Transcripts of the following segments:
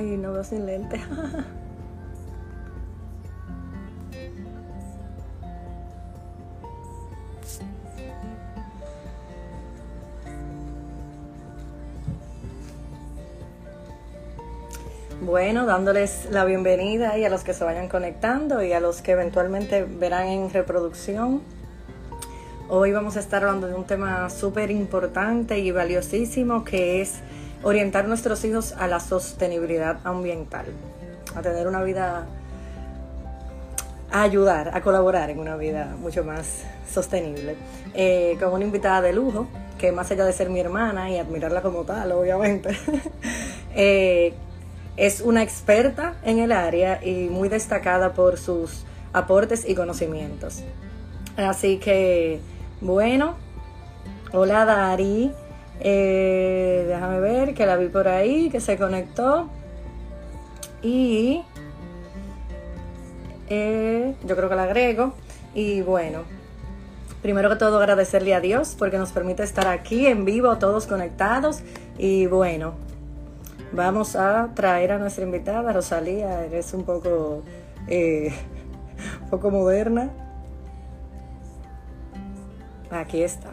Ay, no veo sin lente. Bueno, dándoles la bienvenida y a los que se vayan conectando y a los que eventualmente verán en reproducción. Hoy vamos a estar hablando de un tema súper importante y valiosísimo que es orientar nuestros hijos a la sostenibilidad ambiental, a tener una vida, a ayudar, a colaborar en una vida mucho más sostenible. Eh, con una invitada de lujo, que más allá de ser mi hermana y admirarla como tal, obviamente, eh, es una experta en el área y muy destacada por sus aportes y conocimientos. Así que bueno, hola Dari. Eh, déjame ver que la vi por ahí, que se conectó. Y eh, yo creo que la agrego. Y bueno, primero que todo agradecerle a Dios porque nos permite estar aquí en vivo, todos conectados. Y bueno, vamos a traer a nuestra invitada, Rosalía. Eres un poco, eh, un poco moderna. Aquí está.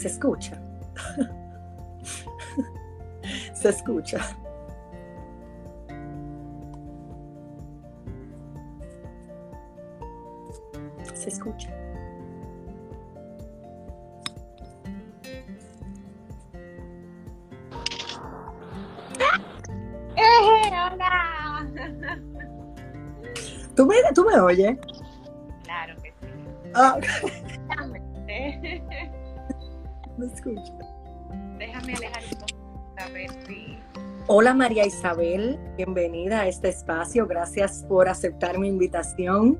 Se escucha. Se escucha. Se escucha. ¿Tú me, ¿Tú me oyes? Claro que sí. Ah, Déjame, me escucho. déjame alejar un poco a ver si. Hola María Isabel, bienvenida a este espacio. Gracias por aceptar mi invitación.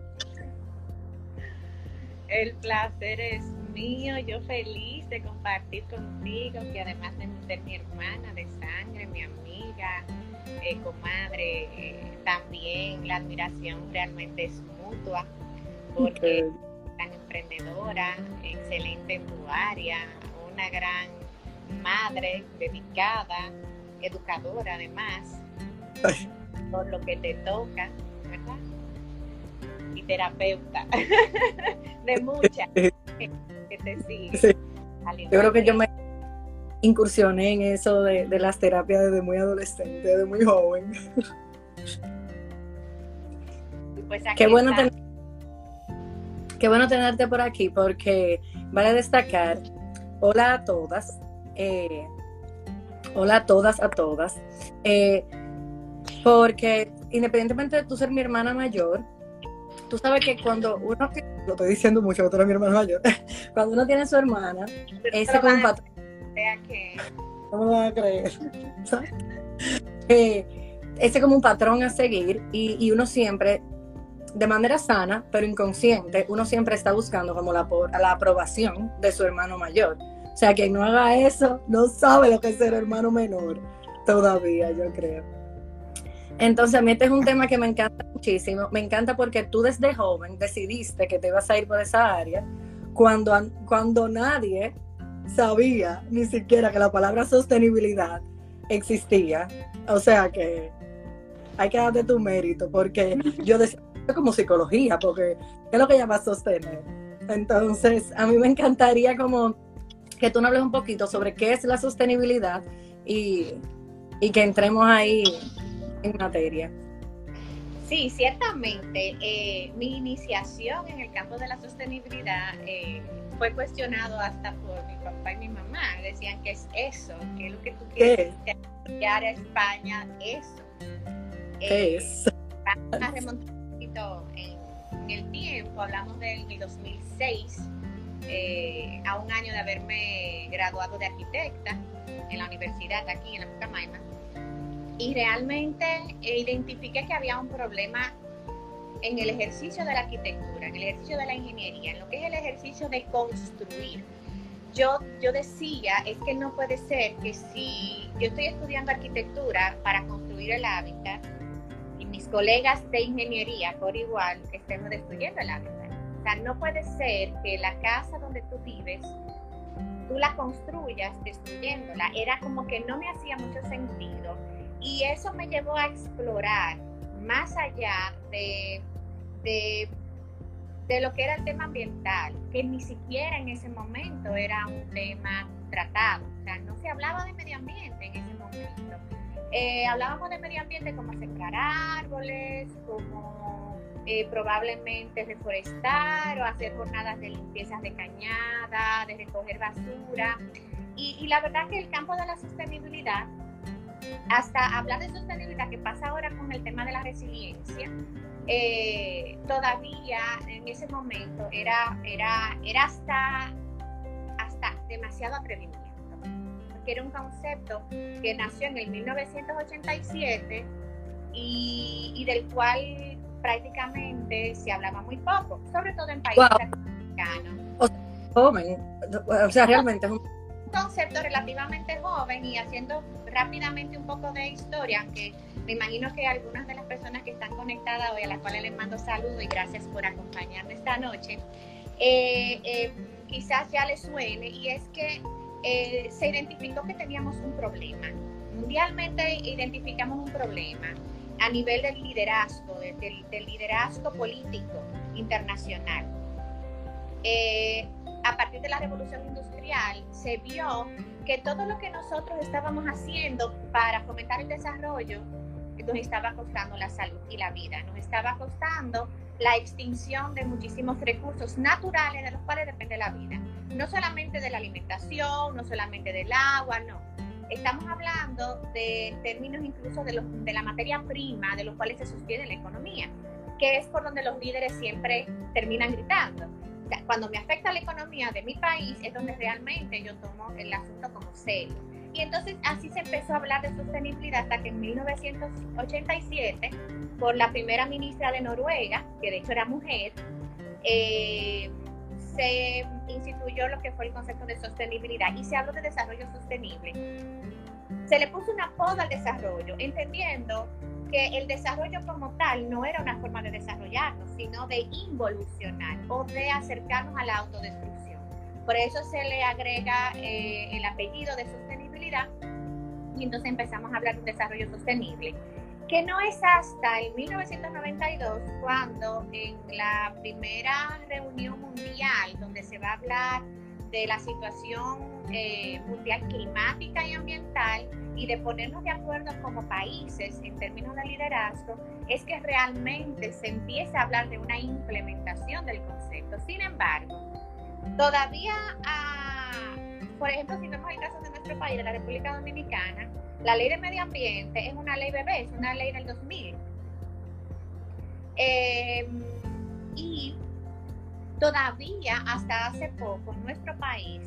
El placer es mío, yo feliz de compartir contigo, que además de ser mi hermana de sangre, mi amiga, eh, comadre, eh, también la admiración realmente es mutua, porque Ok. tan emprendedora, excelente en tu área, una gran madre dedicada, educadora además, Ay. por lo que te toca, ¿verdad? Y terapeuta, de muchas que, te. Sí. Yo creo que yo me incursioné en eso de, de las terapias desde muy adolescente, desde muy joven. pues Qué bueno, ten- qué bueno tenerte por aquí porque vale destacar, hola a todas, eh, hola a todas, a todas, eh, porque independientemente de tú ser mi hermana mayor, tú sabes que cuando uno, lo estoy diciendo mucho, tú eres mi hermana mayor, cuando uno tiene su hermana, ese es como un patrón que no me lo van a creer. ¿sabes? Eh, ese es como un patrón a seguir y, y uno siempre, de manera sana, pero inconsciente, uno siempre está buscando como la, por- la aprobación de su hermano mayor. O sea, quien no haga eso no sabe lo que es ser hermano menor todavía, yo creo. Entonces, a mí este es un tema que me encanta muchísimo. Me encanta porque tú desde joven decidiste que te ibas a ir por esa área cuando, an- cuando nadie sabía ni siquiera que la palabra sostenibilidad existía. O sea que hay que darte tu mérito, porque yo decía como psicología, porque ¿qué es lo que llama sostener? Entonces, a mí me encantaría como que tú nos hables un poquito sobre qué es la sostenibilidad y, y que entremos ahí en materia. Sí, ciertamente. eh, mi iniciación en el campo de la sostenibilidad eh, fue cuestionado hasta por mi papá y mi mamá. Decían, ¿qué es eso? ¿Qué es lo que tú quieres enviar a España? Eso. ¿Qué Eh, es? A remontar un poquito en, en el tiempo. Hablamos del 2006, eh, a un año de haberme graduado de arquitecta en la universidad aquí en la Pucamaima. Y realmente eh, identifiqué que había un problema en el ejercicio de la arquitectura, en el ejercicio de la ingeniería, en lo que es el ejercicio de construir. Yo, yo decía, es que no puede ser que si yo estoy estudiando arquitectura para construir el hábitat y mis colegas de ingeniería por igual estemos destruyendo el hábitat. O sea, no puede ser que la casa donde tú vives, tú la construyas destruyéndola. Era como que no me hacía mucho sentido. Y eso me llevó a explorar más allá de, de, de lo que era el tema ambiental, que ni siquiera en ese momento era un tema tratado. O sea, no se hablaba de medio ambiente en ese momento. Eh, hablábamos de medio ambiente como sembrar árboles, como eh, probablemente reforestar o hacer jornadas de limpiezas de cañada, de recoger basura. Y, y la verdad que el campo de la sostenibilidad, hasta hablar de sostenibilidad que pasa ahora con el tema de la resiliencia, eh, todavía en ese momento era, era, era hasta, hasta demasiado atrevimiento que era un concepto que nació en el 1987 y, y del cual prácticamente se hablaba muy poco, sobre todo en países latinoamericanos. O sea, joven, o sea, realmente es un concepto relativamente joven y haciendo rápidamente un poco de historia, aunque me imagino que algunas de las personas que están conectadas hoy, a las cuales les mando saludos y gracias por acompañarme esta noche, eh, eh, quizás ya les suene, y es que eh, se identificó que teníamos un problema. Mundialmente identificamos un problema a nivel del liderazgo, del, del liderazgo político internacional. Eh, a partir de la revolución industrial se vio que todo lo que nosotros estábamos haciendo para fomentar el desarrollo nos estaba costando la salud y la vida, nos estaba costando la extinción de muchísimos recursos naturales de los cuales depende la vida. No solamente de la alimentación, no solamente del agua, no. Estamos hablando de términos incluso de, los, de la materia prima de los cuales se sostiene la economía, que es por donde los líderes siempre terminan gritando. Cuando me afecta la economía de mi país es donde realmente yo tomo el asunto como serio. Y entonces así se empezó a hablar de sostenibilidad hasta que en 1987 por la primera ministra de Noruega, que de hecho era mujer, eh, se instituyó lo que fue el concepto de sostenibilidad y se habló de desarrollo sostenible. Se le puso una poda al desarrollo, entendiendo que el desarrollo como tal no era una forma de desarrollarnos, sino de involucionar o de acercarnos a la autodestrucción. Por eso se le agrega eh, el apellido de sostenibilidad y entonces empezamos a hablar de desarrollo sostenible que no es hasta el 1992 cuando en la primera reunión mundial donde se va a hablar de la situación eh, mundial climática y ambiental y de ponernos de acuerdo como países en términos de liderazgo, es que realmente se empieza a hablar de una implementación del concepto. Sin embargo, todavía, ah, por ejemplo, si vemos el caso de nuestro país, de la República Dominicana, la ley de medio ambiente es una ley bebé, es una ley del 2000. Em, y todavía hasta hace poco en nuestro país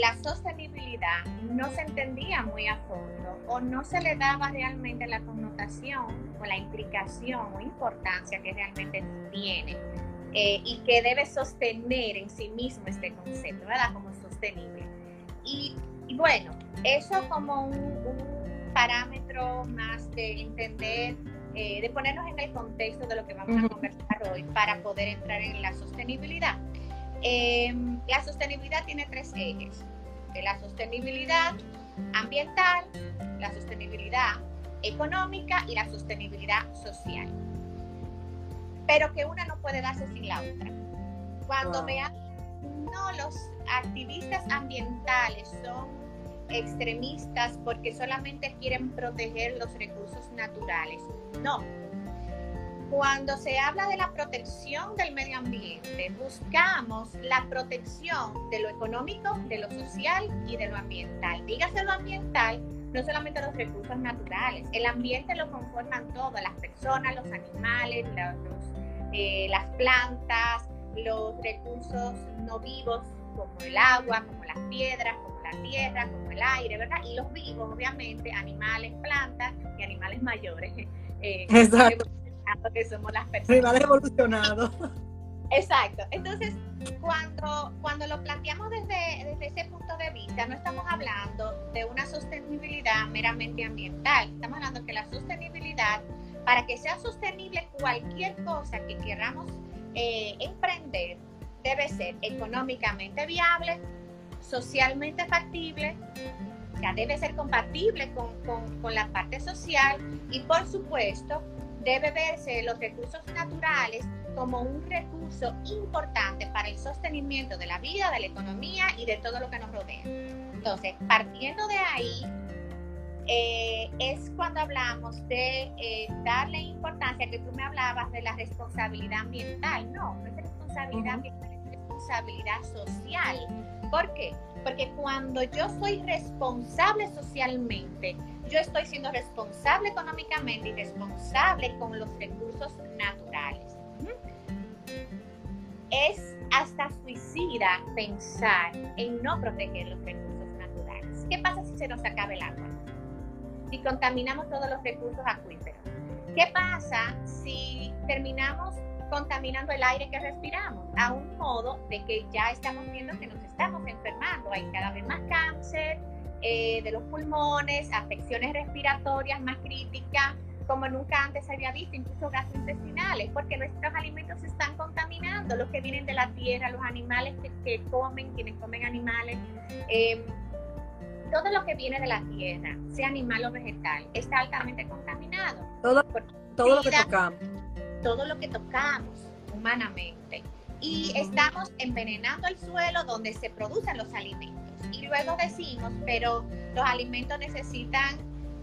la sostenibilidad no se entendía muy a fondo o no se le daba realmente la connotación o la implicación o importancia que realmente tiene eh, y que debe sostener en sí mismo este concepto, ¿verdad? Como sostenible. Y, bueno, eso como un parámetro más de entender, eh, de ponernos en el contexto de lo que vamos a conversar hoy para poder entrar en la sostenibilidad. Em, la sostenibilidad tiene tres ejes. La sostenibilidad ambiental, la sostenibilidad económica y la sostenibilidad social. Pero que una no puede darse sin la otra. Cuando vean, no, los activistas ambientales son extremistas porque solamente quieren proteger los recursos naturales. No. Cuando se habla de la protección del medio ambiente, buscamos la protección de lo económico, de lo social y de lo ambiental. Dígase lo ambiental, no solamente los recursos naturales, el ambiente lo conforman todas las personas, los animales, eh, las plantas, los recursos no vivos como el agua, como las piedras, como la tierra, como el aire, ¿verdad? Y los vivos, obviamente, animales, plantas y animales mayores. Eh, Exacto. Que somos las personas. Animales evolucionados. Exacto. Entonces, cuando, cuando lo planteamos desde, desde ese punto de vista, no estamos hablando de una sostenibilidad meramente ambiental. Estamos hablando que la sostenibilidad, para que sea sostenible cualquier cosa que queramos eh, emprender debe ser económicamente viable, socialmente factible, o sea, debe ser compatible con, con, con la parte social y por supuesto debe verse los recursos naturales como un recurso importante para el sostenimiento de la vida, de la economía y de todo lo que nos rodea. Entonces, partiendo de ahí, eh, es cuando hablamos de eh, darle importancia, que tú me hablabas de la responsabilidad ambiental. No, no es responsabilidad ambiental, es responsabilidad social. ¿Por qué? Porque cuando yo soy responsable socialmente, yo estoy siendo responsable económicamente y responsable con los recursos naturales. Es hasta suicida pensar en no proteger los recursos naturales. ¿Qué pasa si se nos acaba el agua? Si contaminamos todos los recursos acuíferos. ¿Qué pasa si terminamos contaminando el aire que respiramos? A un modo de que ya estamos viendo que nos estamos enfermando. Hay cada vez más cáncer eh, de los pulmones, afecciones respiratorias más críticas, como nunca antes se había visto, incluso gastrointestinales, porque nuestros alimentos se están contaminando, los que vienen de la tierra, los animales que, comen, quienes comen animales, em, todo lo que viene de la tierra, sea animal o vegetal, está altamente contaminado. Todo, todo lo que tocamos. Todo lo que tocamos humanamente. Y estamos envenenando el suelo donde se producen los alimentos. Y luego decimos, pero los alimentos necesitan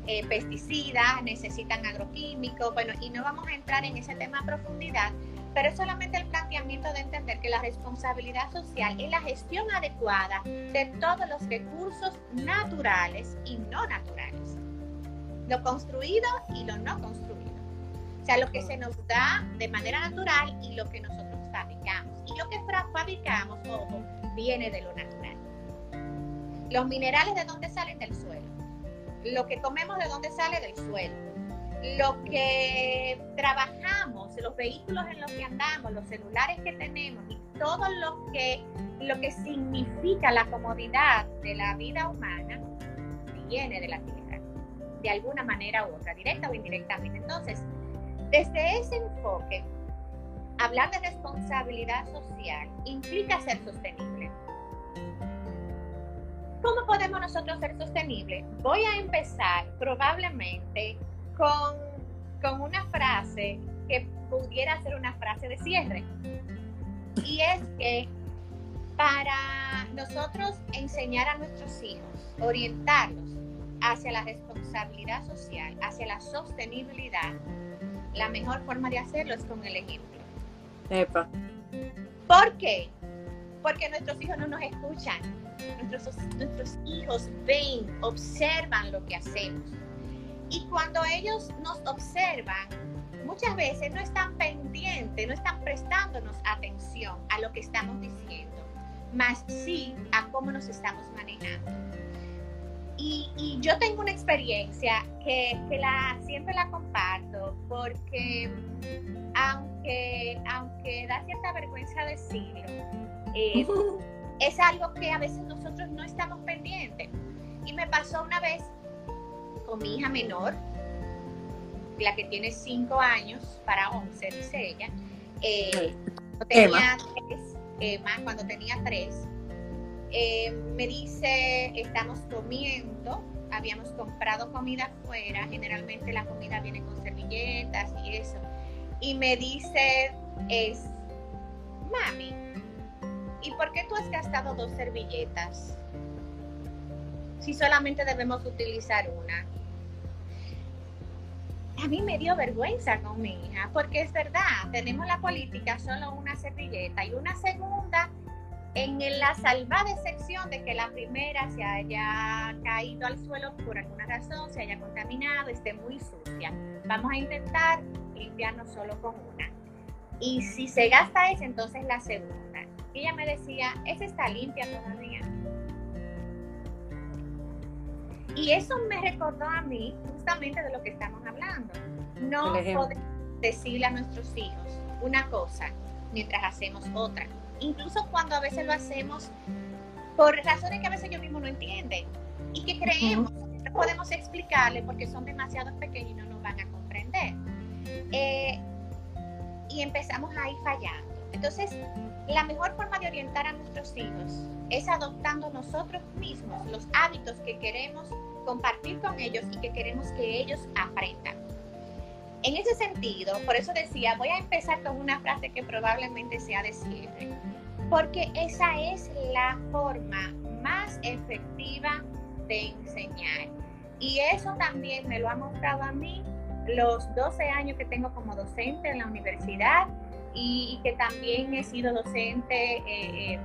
eh, pesticidas, necesitan agroquímicos, bueno, y no vamos a entrar en ese tema a profundidad, pero es solamente el planteamiento de entender que la responsabilidad social es la gestión adecuada de todos los recursos naturales y no naturales, lo construido y lo no construido. O sea, lo que se nos da de manera natural y lo que nosotros fabricamos. Lo que fabricamos, ojo, viene de lo natural. Los minerales de dónde salen del suelo. Lo que comemos de dónde sale del suelo, lo que trabajamos, los vehículos en los que andamos, los celulares que tenemos y todo lo que, lo que significa la comodidad de la vida humana viene de la tierra, de alguna manera u otra, directa o indirectamente. Entonces, desde ese enfoque, hablar de responsabilidad social implica ser sostenible. ¿Cómo podemos nosotros ser sostenibles? Voy a empezar probablemente con, con una frase que pudiera ser una frase de cierre. Y es que para nosotros enseñar a nuestros hijos, orientarlos hacia la responsabilidad social, hacia la sostenibilidad, la mejor forma de hacerlo es con el ejemplo. ¿Por qué? Porque nuestros hijos no nos escuchan nuestros, nuestros hijos ven, observan lo que hacemos. Y cuando ellos nos observan, muchas veces no están pendientes, no están prestándonos atención a lo que estamos diciendo, más sí a cómo nos estamos manejando. Y, y yo tengo una experiencia que, que, la, siempre la comparto porque aunque, aunque da cierta vergüenza decirlo, eh, es algo que a veces nosotros no estamos pendientes. Y me pasó una vez con mi hija menor, la que tiene 5 años para 11, dice ella. Eh, cuando tenía tres, cuando tenía 3, eh, me dice, estamos comiendo, habíamos comprado comida afuera, generalmente la comida viene con servilletas y eso. Y me dice, es, mami, ¿y por qué tú has gastado dos servilletas? Si solamente debemos utilizar una. A mí me dio vergüenza con mi hija, porque es verdad, tenemos la política solo una servilleta y una segunda en la salvada excepción de que la primera se haya caído al suelo por alguna razón, se haya contaminado, esté muy sucia. Vamos a intentar limpiarnos solo con una. Y si se gasta esa, entonces la segunda ella me decía, esa está limpia todavía. Y eso me recordó a mí justamente de lo que estamos hablando. No podemos decirle a nuestros hijos una cosa mientras hacemos otra. Incluso cuando a veces lo hacemos por razones que a veces ellos mismos no entienden. Y que creemos que no podemos explicarle porque son demasiado pequeños y no nos van a comprender. Eh, y empezamos a ir fallando. Entonces, la mejor forma de orientar a nuestros hijos es adoptando nosotros mismos los hábitos que queremos compartir con ellos y que queremos que ellos aprendan. En ese sentido, por eso decía, voy a empezar con una frase que probablemente sea de cierre, porque esa es la forma más efectiva de enseñar. Y eso también me lo ha mostrado a mí los 12 años que tengo como docente en la universidad y, que también he sido docente, eh, eh,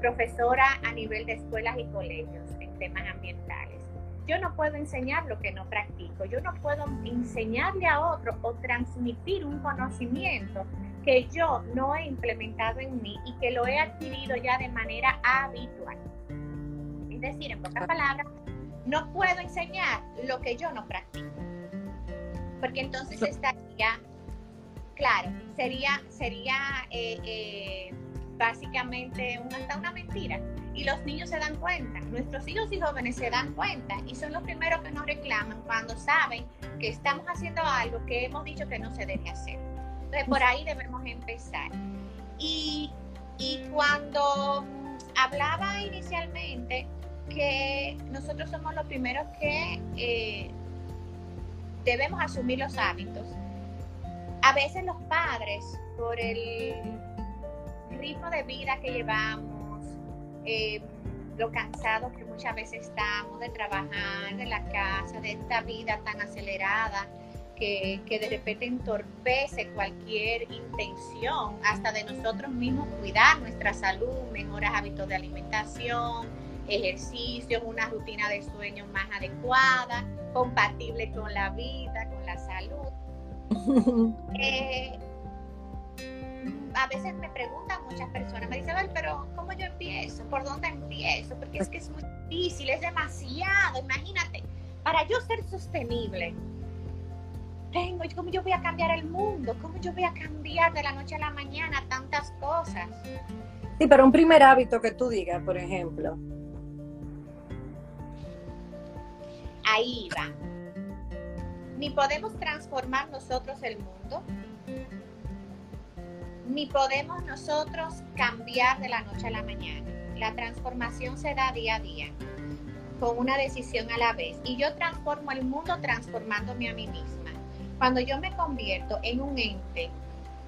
profesora a nivel de escuelas y colegios en temas ambientales. Yo no puedo enseñar lo que no practico, yo no puedo enseñarle a otro o transmitir un conocimiento que yo no he implementado en mí y que lo he adquirido ya de manera habitual. Es decir, en pocas palabras, no puedo enseñar lo que yo no practico. Porque entonces estaría, claro, sería, sería eh, eh, básicamente hasta una mentira. Y los niños se dan cuenta, nuestros hijos y jóvenes se dan cuenta y son los primeros que nos reclaman cuando saben que estamos haciendo algo que hemos dicho que no se debe hacer. Entonces por ahí debemos empezar. Y, y cuando hablaba inicialmente que nosotros somos los primeros que eh, debemos asumir los hábitos. A veces los padres, por el ritmo de vida que llevamos, eh, lo cansados que muchas veces estamos de trabajar, de la casa, de esta vida tan acelerada, que, que, de repente entorpece cualquier intención, hasta de nosotros mismos cuidar nuestra salud, mejores hábitos de alimentación, ejercicios, una rutina de sueño más adecuada, compatible con la vida, con la salud. Eh, a veces me preguntan muchas personas, me dicen, pero ¿cómo yo empiezo? ¿Por dónde empiezo? Porque es que es muy difícil, es demasiado, imagínate, para yo ser sostenible, tengo, ¿cómo yo voy a cambiar el mundo? ¿Cómo yo voy a cambiar de la noche a la mañana tantas cosas? Sí, pero un primer hábito que tú digas, por ejemplo, ahí va. Ni podemos transformar nosotros el mundo, ni podemos nosotros cambiar de la noche a la mañana. La transformación se da día a día, con una decisión a la vez. Y yo transformo el mundo transformándome a mí misma. Cuando yo me convierto en un ente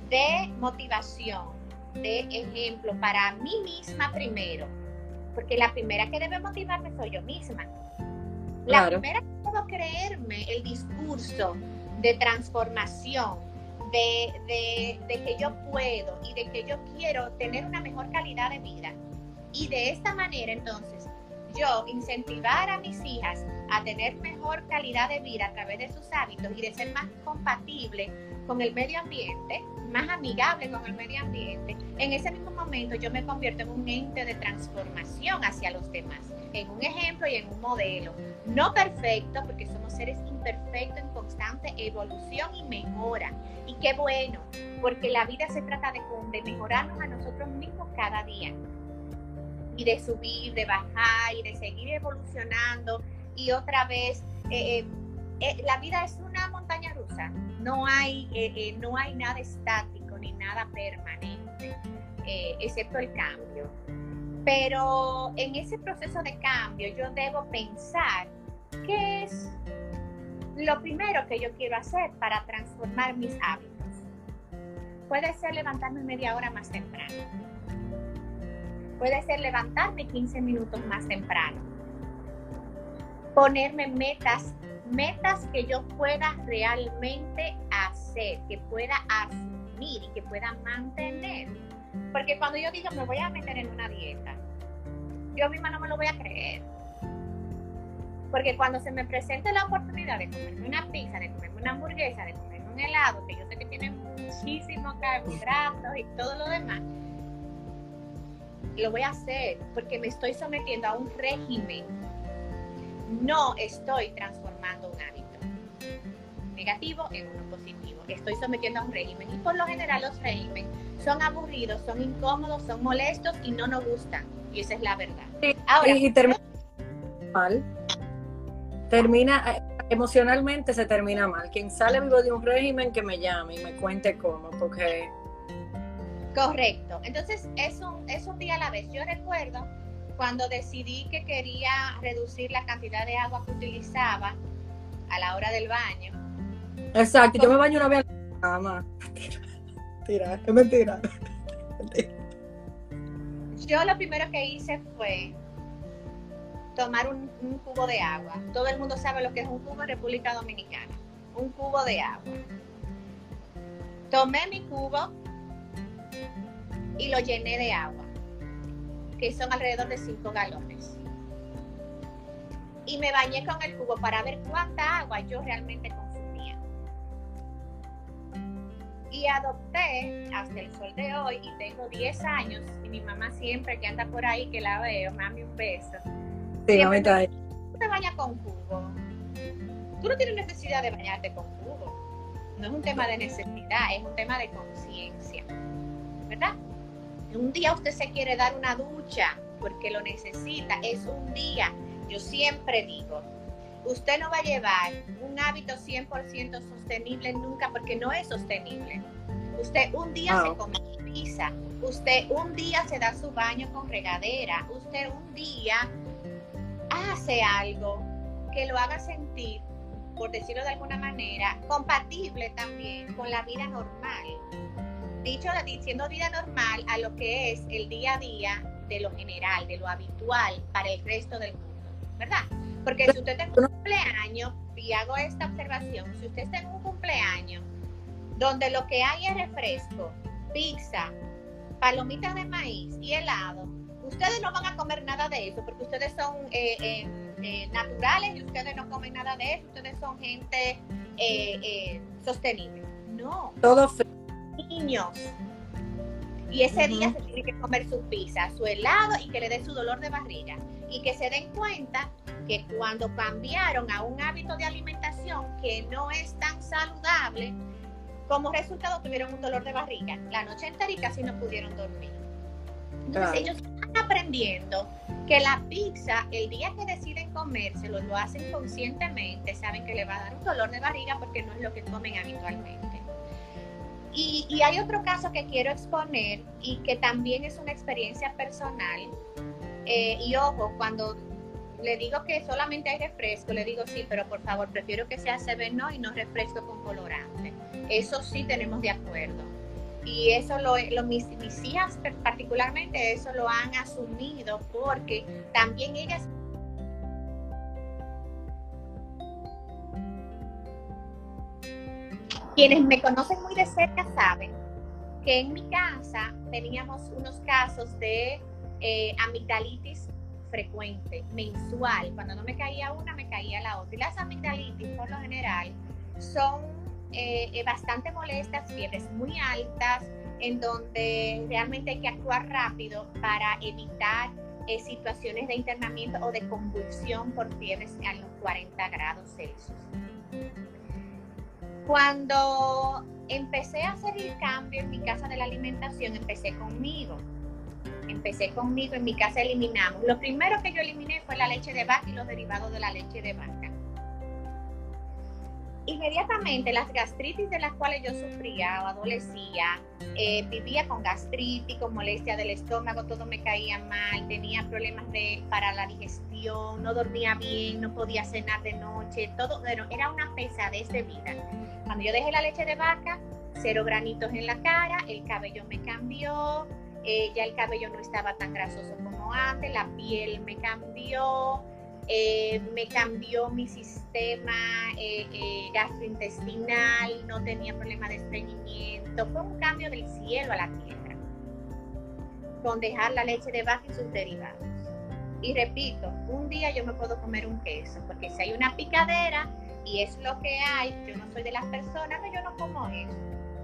de motivación, de ejemplo para mí misma primero, porque la primera que debe motivarme soy yo misma. La primera que puedo creerme el discurso de transformación, de, que yo puedo y de que yo quiero tener una mejor calidad de vida. Y de esta manera entonces yo incentivar a mis hijas a tener mejor calidad de vida a través de sus hábitos y de ser más compatible con el medio ambiente, más amigable con el medio ambiente, en ese mismo momento yo me convierto en un ente de transformación hacia los demás, en un ejemplo y en un modelo. No perfecto, porque somos seres imperfectos en constante evolución y mejora. Y qué bueno, porque la vida se trata de, de mejorarnos a nosotros mismos cada día. Y de subir, de bajar y de seguir evolucionando. Y otra vez, eh, eh, eh, la vida es una montaña rusa. No hay, no hay nada estático ni nada permanente, excepto el cambio. Pero en ese proceso de cambio yo debo pensar qué es lo primero que yo quiero hacer para transformar mis hábitos. Puede ser levantarme media hora más temprano. Puede ser levantarme 15 minutos más temprano. Ponerme metas, metas que yo pueda realmente hacer, que pueda asumir y que pueda mantener. Porque cuando yo digo me voy a meter en una dieta, yo misma no me lo voy a creer porque cuando se me presente la oportunidad de comerme una pizza, de comerme una hamburguesa, de comerme un helado, que yo sé que tiene muchísimos carbohidratos y todo lo demás, lo voy a hacer porque me estoy sometiendo a un régimen. No estoy transformando un hábito negativo en uno positivo. Estoy sometiendo a un régimen. Y por lo general los regímenes son aburridos, son incómodos, son molestos y no nos gustan. Y esa es la verdad. Ahora, y, termina mal termina, eh, emocionalmente se termina mal. Quien sale vivo de un régimen que me llame y me cuente cómo, porque... Correcto. Entonces, es un, es un día a la vez. Yo recuerdo cuando decidí que quería reducir la cantidad de agua que utilizaba a la hora del baño. Exacto, yo me baño una vez nada más. Mentira, es mentira. Yo lo primero que hice fue tomar un, un, cubo de agua. Todo el mundo sabe lo que es un cubo en República Dominicana. Un cubo de agua. Tomé mi cubo y lo llené de agua, que son alrededor de 5 galones. Y me bañé con el cubo para ver cuánta agua yo realmente consumía. Y adopté hasta el sol de hoy y tengo 10 años y mi mamá siempre que anda por ahí que la veo, mami un beso. Sí, mamita. Tú te bañas con cubo. Tú no tienes necesidad de bañarte con cubo. No es un tema de necesidad, es un tema de conciencia. ¿Verdad? Un día usted se quiere dar una ducha porque lo necesita, es un día. Yo siempre digo, usted no va a llevar un hábito 100% sostenible nunca porque no es sostenible. Usted un día se come pizza, usted un día se da su baño con regadera, usted un día hace algo que lo haga sentir, por decirlo de alguna manera, compatible también con la vida normal dicho, diciendo vida normal a lo que es el día a día de lo general, de lo habitual para el resto del mundo, ¿verdad? Porque si usted tiene un cumpleaños, y hago esta observación, si usted está en un cumpleaños donde lo que hay es refresco, pizza, palomitas de maíz y helado, ustedes no van a comer nada de eso porque ustedes son eh, eh, eh, naturales y ustedes no comen nada de eso, ustedes son gente sostenible. No. Todo niños. Y ese día se tiene que comer su pizza, su helado y que le dé su dolor de barriga. Y que se den cuenta que cuando cambiaron a un hábito de alimentación que no es tan saludable, como resultado tuvieron un dolor de barriga la noche entera y casi no pudieron dormir. Entonces ellos están aprendiendo que la pizza, el día que deciden comérselo, lo hacen conscientemente, saben que le va a dar un dolor de barriga porque no es lo que comen habitualmente. Y, hay otro caso que quiero exponer y que también es una experiencia personal. Eh, y ojo, cuando le digo que solamente hay refresco, le digo sí, pero por favor, prefiero que sea no y no refresco con colorante. Eso sí tenemos de acuerdo. Y eso lo, lo mis, mis hijas particularmente, eso lo han asumido porque también ellas Quienes me conocen muy de cerca saben que en mi casa teníamos unos casos de eh, amigdalitis frecuente, mensual. Cuando no me caía una, me caía la otra. Y las amigdalitis, por lo general, son eh, eh, bastante molestas, fiebres muy altas, en donde realmente hay que actuar rápido para evitar situaciones de internamiento o de convulsión por fiebres a los 40 grados Celsius. Cuando empecé a hacer el cambio en mi casa de la alimentación, empecé conmigo. Empecé conmigo, en mi casa eliminamos. Lo primero que yo eliminé fue la leche de vaca y los derivados de la leche de vaca. Inmediatamente las gastritis de las cuales yo sufría o adolecía, eh, vivía con gastritis, con molestia del estómago, todo me caía mal, tenía problemas de, para la digestión, no dormía bien, no podía cenar de noche, todo, era una pesadez de vida. Cuando yo dejé la leche de vaca, cero granitos en la cara, el cabello me cambió, eh, ya el cabello no estaba tan grasoso como antes, la piel me cambió, eh, me cambió mi sistema eh, gastrointestinal, no tenía problema de estreñimiento, fue un cambio del cielo a la tierra, con dejar la leche de vaca y sus derivados. Y repito, un día yo me puedo comer un queso, porque si hay una picadera, y es lo que hay, yo no soy de las personas, pero yo no como eso.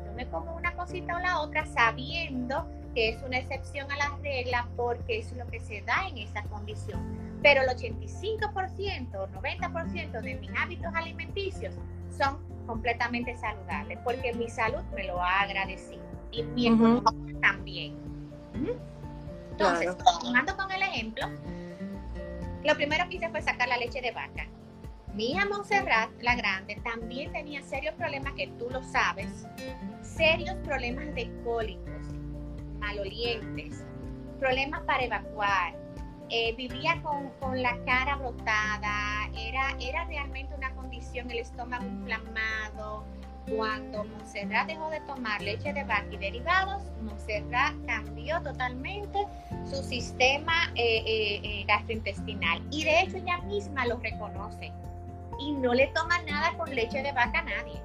Yo me como una cosita o la otra sabiendo que es una excepción a la regla porque es lo que se da en esa condición. Pero el 85% o 90% de mis hábitos alimenticios son completamente saludables porque mi salud me lo ha agradecido y mi uh también. Entonces, tomando con el ejemplo, lo primero que hice fue sacar la leche de vaca mi hija Montserrat, la grande, también tenía serios problemas, que tú lo sabes, serios problemas de cólicos. malolientes, problemas para evacuar, eh, vivía con, la cara brotada, era, era realmente una condición, el estómago inflamado. Cuando Montserrat dejó de tomar leche de vaca y derivados, Montserrat cambió totalmente su sistema eh, eh, gastrointestinal y de hecho ella misma lo reconoce y no le toma nada con leche de vaca a nadie.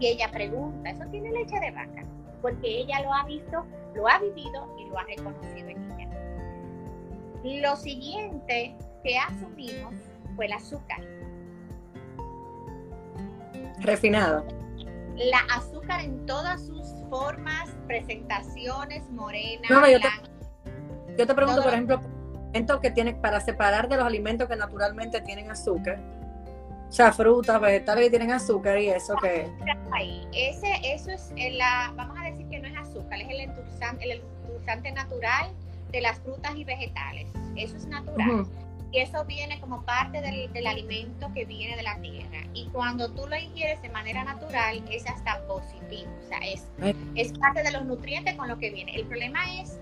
Y ella pregunta, ¿eso tiene leche de vaca? Porque ella lo ha visto, lo ha vivido y lo ha reconocido en ella. Lo siguiente que asumimos fue el azúcar. Refinado. La azúcar en todas sus formas, presentaciones, morena, no, yo, te, yo, te, pregunto, por ejemplo, que tiene para separar de los alimentos que naturalmente tienen azúcar, o sea, frutas, vegetales que tienen azúcar y eso que... Ahí. Ese, eso es la, vamos a decir que no es azúcar, es el endulzante, el endulzante natural de las frutas y vegetales. Eso es natural. Y eso viene como parte del, del, alimento que viene de la tierra. Y cuando tú lo ingieres de manera natural, es hasta positivo. O sea, es, es parte de los nutrientes con lo que viene. El problema es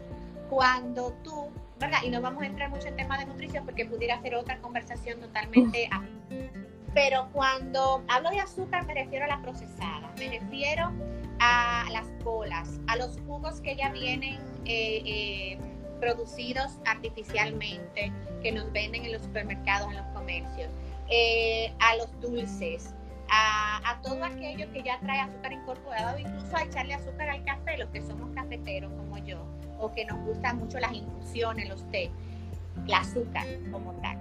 cuando tú, ¿verdad? Y no vamos a entrar mucho en tema de nutrición porque pudiera ser otra conversación totalmente... Pero cuando hablo de azúcar me refiero a la procesada, me refiero a las colas, a los jugos que ya vienen eh, eh, producidos artificialmente, que nos venden en los supermercados, en los comercios, eh, a los dulces, a, a, todo aquello que ya trae azúcar incorporado, incluso a echarle azúcar al café, los que somos cafeteros como yo, o que nos gustan mucho las infusiones, los té, el azúcar como tal.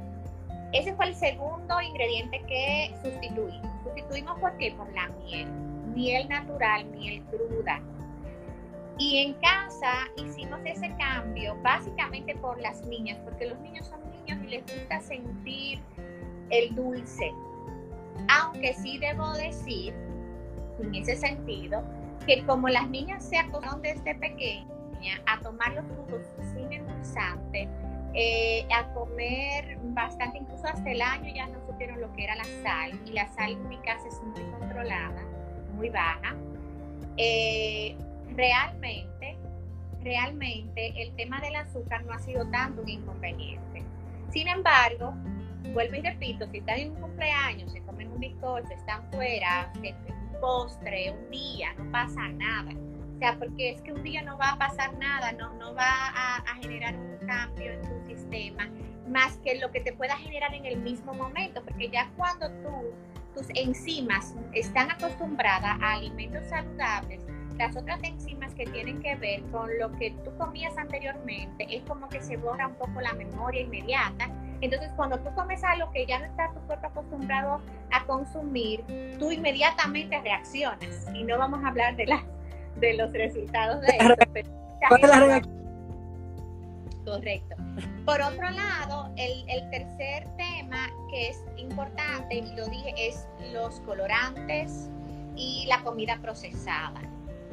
Ese fue el segundo ingrediente que sustituimos. Sustituimos por qué? Por la miel. Miel natural, miel cruda. Y en casa hicimos ese cambio básicamente por las niñas, porque los niños son niños y les gusta sentir el dulce. Aunque sí debo decir, en ese sentido, que como las niñas se acostumbraron desde pequeña a tomar los jugos sin endulzante, eh, a comer bastante, incluso hasta el año ya no supieron lo que era la sal y la sal en mi casa es muy controlada, muy baja. Eh, realmente, realmente el tema del azúcar no ha sido tanto un inconveniente. Sin embargo, vuelvo y repito, si están en un cumpleaños, se comen un bizcocho, están fuera, un postre, un día, no pasa nada o sea, porque es que un día no va a pasar nada, no, no va a, generar un cambio en tu sistema, más que lo que te pueda generar en el mismo momento, porque ya cuando tú, tus enzimas están acostumbradas a alimentos saludables, las otras enzimas que tienen que ver con lo que tú comías anteriormente, es como que se borra un poco la memoria inmediata. Entonces, cuando tú comes algo que ya no está tu cuerpo acostumbrado a consumir, tú inmediatamente reaccionas. Y no vamos a hablar de las de los resultados de eso. Correcto. Por otro lado, el, el, tercer tema que es importante, y lo dije, es los colorantes y la comida procesada.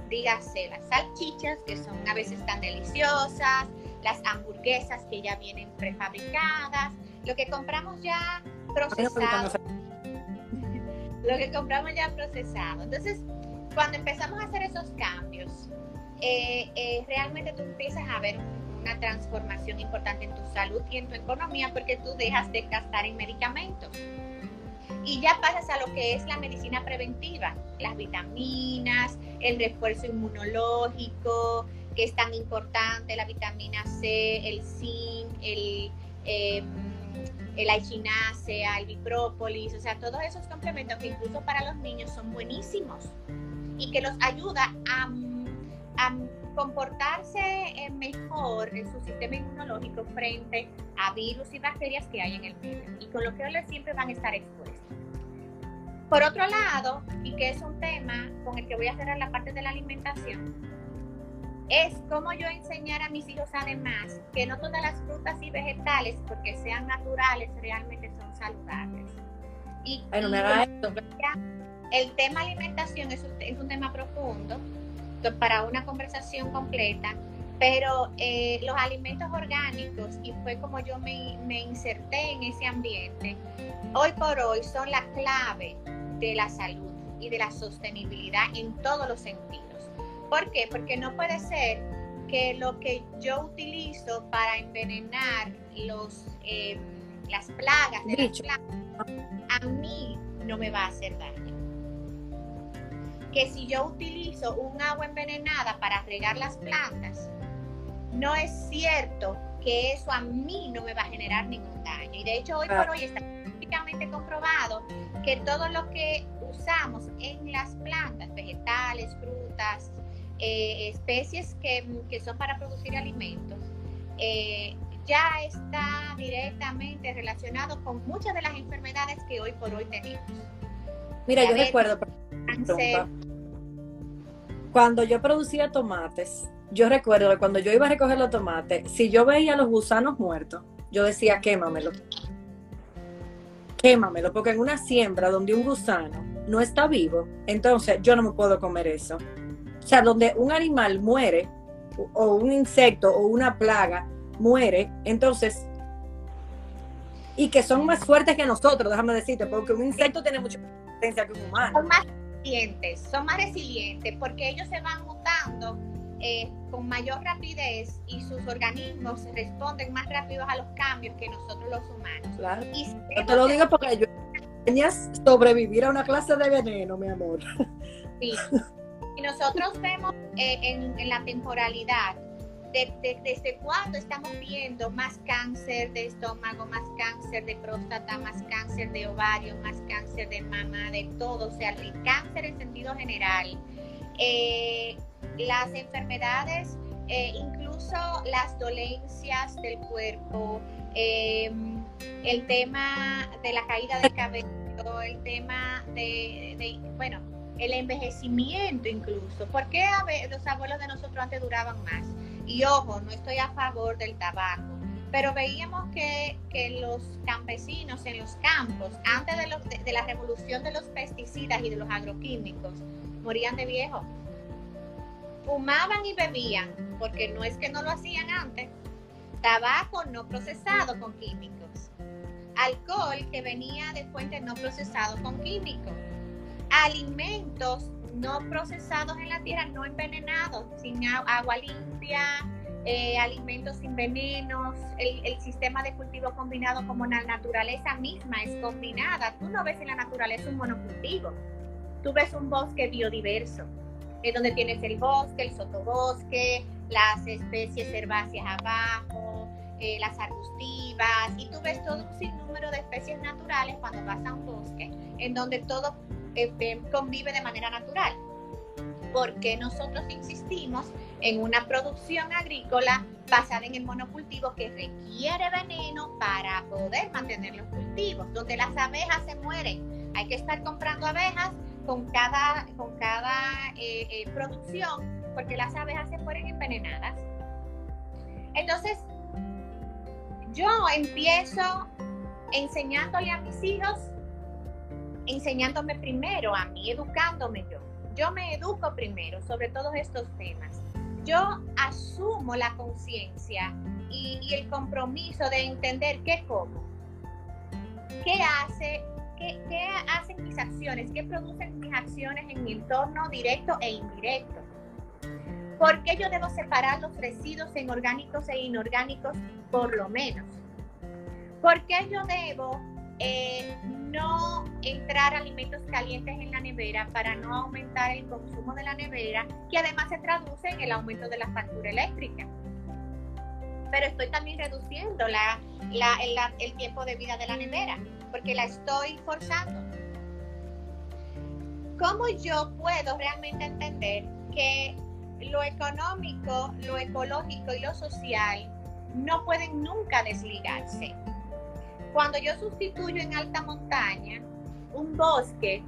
Dígase las salchichas, que son a veces tan deliciosas, las hamburguesas que ya vienen prefabricadas, lo que compramos ya procesado. lo que compramos ya procesado. Entonces, cuando empezamos a hacer esos cambios, eh, eh, realmente tú empiezas a ver una transformación importante en tu salud y en tu economía porque tú dejas de gastar en medicamentos. Y ya pasas a lo que es la medicina preventiva, las vitaminas, el refuerzo inmunológico, que es tan importante, la vitamina C, el zinc, el, eh, el el biprópolis, o sea, todos esos complementos que incluso para los niños son buenísimos y que los ayuda a, comportarse eh, mejor en su sistema inmunológico frente a virus y bacterias que hay en el medio y con lo que ellos siempre van a estar expuestos. Por otro lado, y que es un tema con el que voy a cerrar la parte de la alimentación, es cómo yo enseñar a mis hijos además que no todas las frutas y vegetales, porque sean naturales, realmente son saludables. Y, bueno, me va esto el tema alimentación es un, tema profundo para una conversación completa, pero eh, los alimentos orgánicos, y fue como yo me, me inserté en ese ambiente, hoy por hoy son la clave de la salud y de la sostenibilidad en todos los sentidos. ¿Por qué? Porque no puede ser que lo que yo utilizo para envenenar los, em, las plagas de las plantas, a mí no me va a hacer daño. Que si yo utilizo un agua envenenada para regar las plantas, no es cierto que eso a mí no me va a generar ningún daño. Y de hecho hoy por hoy está científicamente comprobado que todo lo que usamos en las plantas, vegetales, frutas, eh, especies que, son para producir alimentos, eh, ya está directamente relacionado con muchas de las enfermedades que hoy por hoy tenemos. Mira, yo recuerdo cuando yo producía tomates, yo recuerdo que cuando yo iba a recoger los tomates, si yo veía los gusanos muertos, yo decía quémamelo. Quémamelo, porque en una siembra donde un gusano no está vivo, entonces yo no me puedo comer eso. O sea, donde un animal muere, o un insecto, o una plaga muere, entonces, y que son más fuertes que nosotros, déjame decirte, porque un insecto tiene mucha potencia que un humano. Son más resilientes, son más resilientes, porque ellos se van mutando eh, con mayor rapidez y sus organismos responden más rápido a los cambios que nosotros los humanos. Claro. Y te lo digo porque yo sobrevivir a una clase de veneno, mi amor. Sí. Y nosotros vemos eh, en, la temporalidad de, desde cuándo estamos viendo más cáncer de estómago, más cáncer de próstata, más cáncer de ovario, más cáncer de mama, de todo, o sea, el cáncer en sentido general. Eh, las enfermedades, eh, incluso las dolencias del cuerpo, el tema de la caída del cabello, el tema de bueno, el envejecimiento incluso. ¿Por qué los abuelos de nosotros antes duraban más? Y ojo, no estoy a favor del tabaco, pero veíamos que, los campesinos en los campos, antes de, de, la revolución de los pesticidas y de los agroquímicos, morían de viejo. Fumaban y bebían, porque no es que no lo hacían antes. Tabaco no procesado con químicos. Alcohol que venía de fuentes no procesado con químicos alimentos no procesados en la tierra, no envenenados, sin agua limpia, eh, alimentos sin venenos, el, sistema de cultivo combinado como la naturaleza misma es combinada. Tú no ves en la naturaleza un monocultivo, tú ves un bosque biodiverso, es donde tienes el bosque, el sotobosque, las especies herbáceas abajo, eh, las arbustivas, y tú ves todo un sinnúmero de especies naturales cuando vas a un bosque, en donde todo este, convive de manera natural. Porque nosotros insistimos en una producción agrícola basada en el monocultivo que requiere veneno para poder mantener los cultivos, donde las abejas se mueren. Hay que estar comprando abejas con cada, con cada eh, eh, producción porque las abejas se mueren envenenadas. Entonces, yo empiezo enseñándole a mis hijos enseñándome primero a mí, educándome yo. Yo me educo primero sobre todos estos temas. Yo asumo la conciencia y, el compromiso de entender qué como, qué hace, qué, qué hacen mis acciones, qué producen mis acciones en mi entorno directo e indirecto. ¿Por qué yo debo separar los residuos en orgánicos e inorgánicos por lo menos? ¿Por qué yo debo eh, no entrar alimentos calientes en la nevera para no aumentar el consumo de la nevera, que además se traduce en el aumento de la factura eléctrica. Pero estoy también reduciendo la, el tiempo de vida de la nevera, porque la estoy forzando. ¿Cómo yo puedo realmente entender que lo económico, lo ecológico y lo social no pueden nunca desligarse? Cuando yo sustituyo en alta montaña un bosque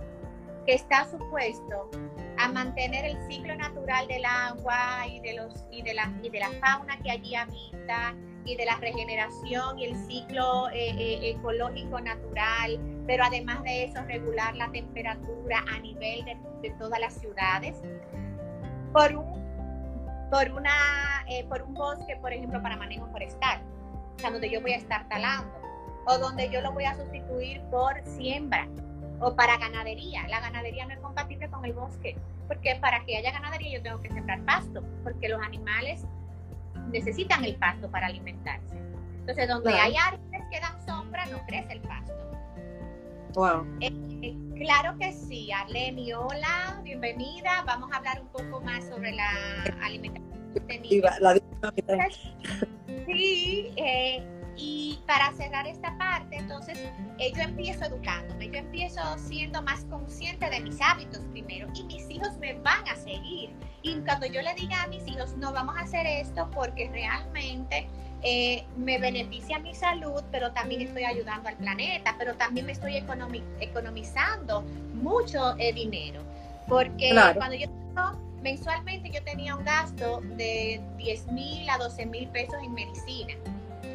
que está supuesto a mantener el ciclo natural del agua y de, los, y de, la, y de la fauna que allí habita y de la regeneración y el ciclo eh, eh, ecológico natural, pero además de eso regular la temperatura a nivel de, todas las ciudades, por un, por, una, eh, por un bosque, por ejemplo, para manejo forestal, donde yo voy a estar talando o donde yo lo voy a sustituir por siembra o para ganadería. La ganadería no es compatible con el bosque, porque para que haya ganadería yo tengo que sembrar pasto, porque los animales necesitan el pasto para alimentarse. Entonces, donde hay árboles que dan sombra, no crece el pasto. Wow. Eh, eh, claro que sí, Arleni, hola, bienvenida. Vamos a hablar un poco más sobre la alimentación La, sí, eh, y para cerrar esta parte, entonces eh, yo empiezo educándome, yo empiezo siendo más consciente de mis hábitos primero y mis hijos me van a seguir. Y cuando yo le diga a mis hijos, no vamos a hacer esto porque realmente eh, me beneficia mi salud, pero también estoy ayudando al planeta, pero también me estoy economizando mucho eh, dinero. Porque cuando yo mensualmente yo tenía un gasto de 10 mil a 12 mil pesos en medicina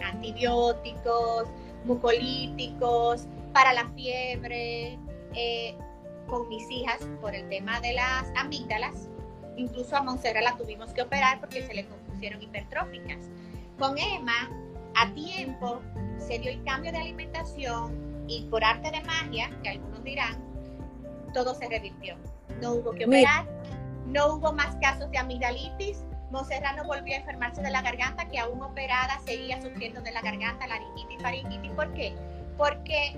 antibióticos, mucolíticos, para la fiebre, eh, con mis hijas por el tema de las amígdalas. Incluso a Monserra la tuvimos que operar porque se le compusieron hipertróficas. Con Emma, a tiempo, se dio el cambio de alimentación y por arte de magia, que algunos dirán, todo se revirtió. No hubo que operar, no hubo más casos de amigdalitis, Monserrat volvió a enfermarse de la garganta, que aún operada seguía sufriendo de la garganta, laringitis, faringitis. ¿Por qué? Porque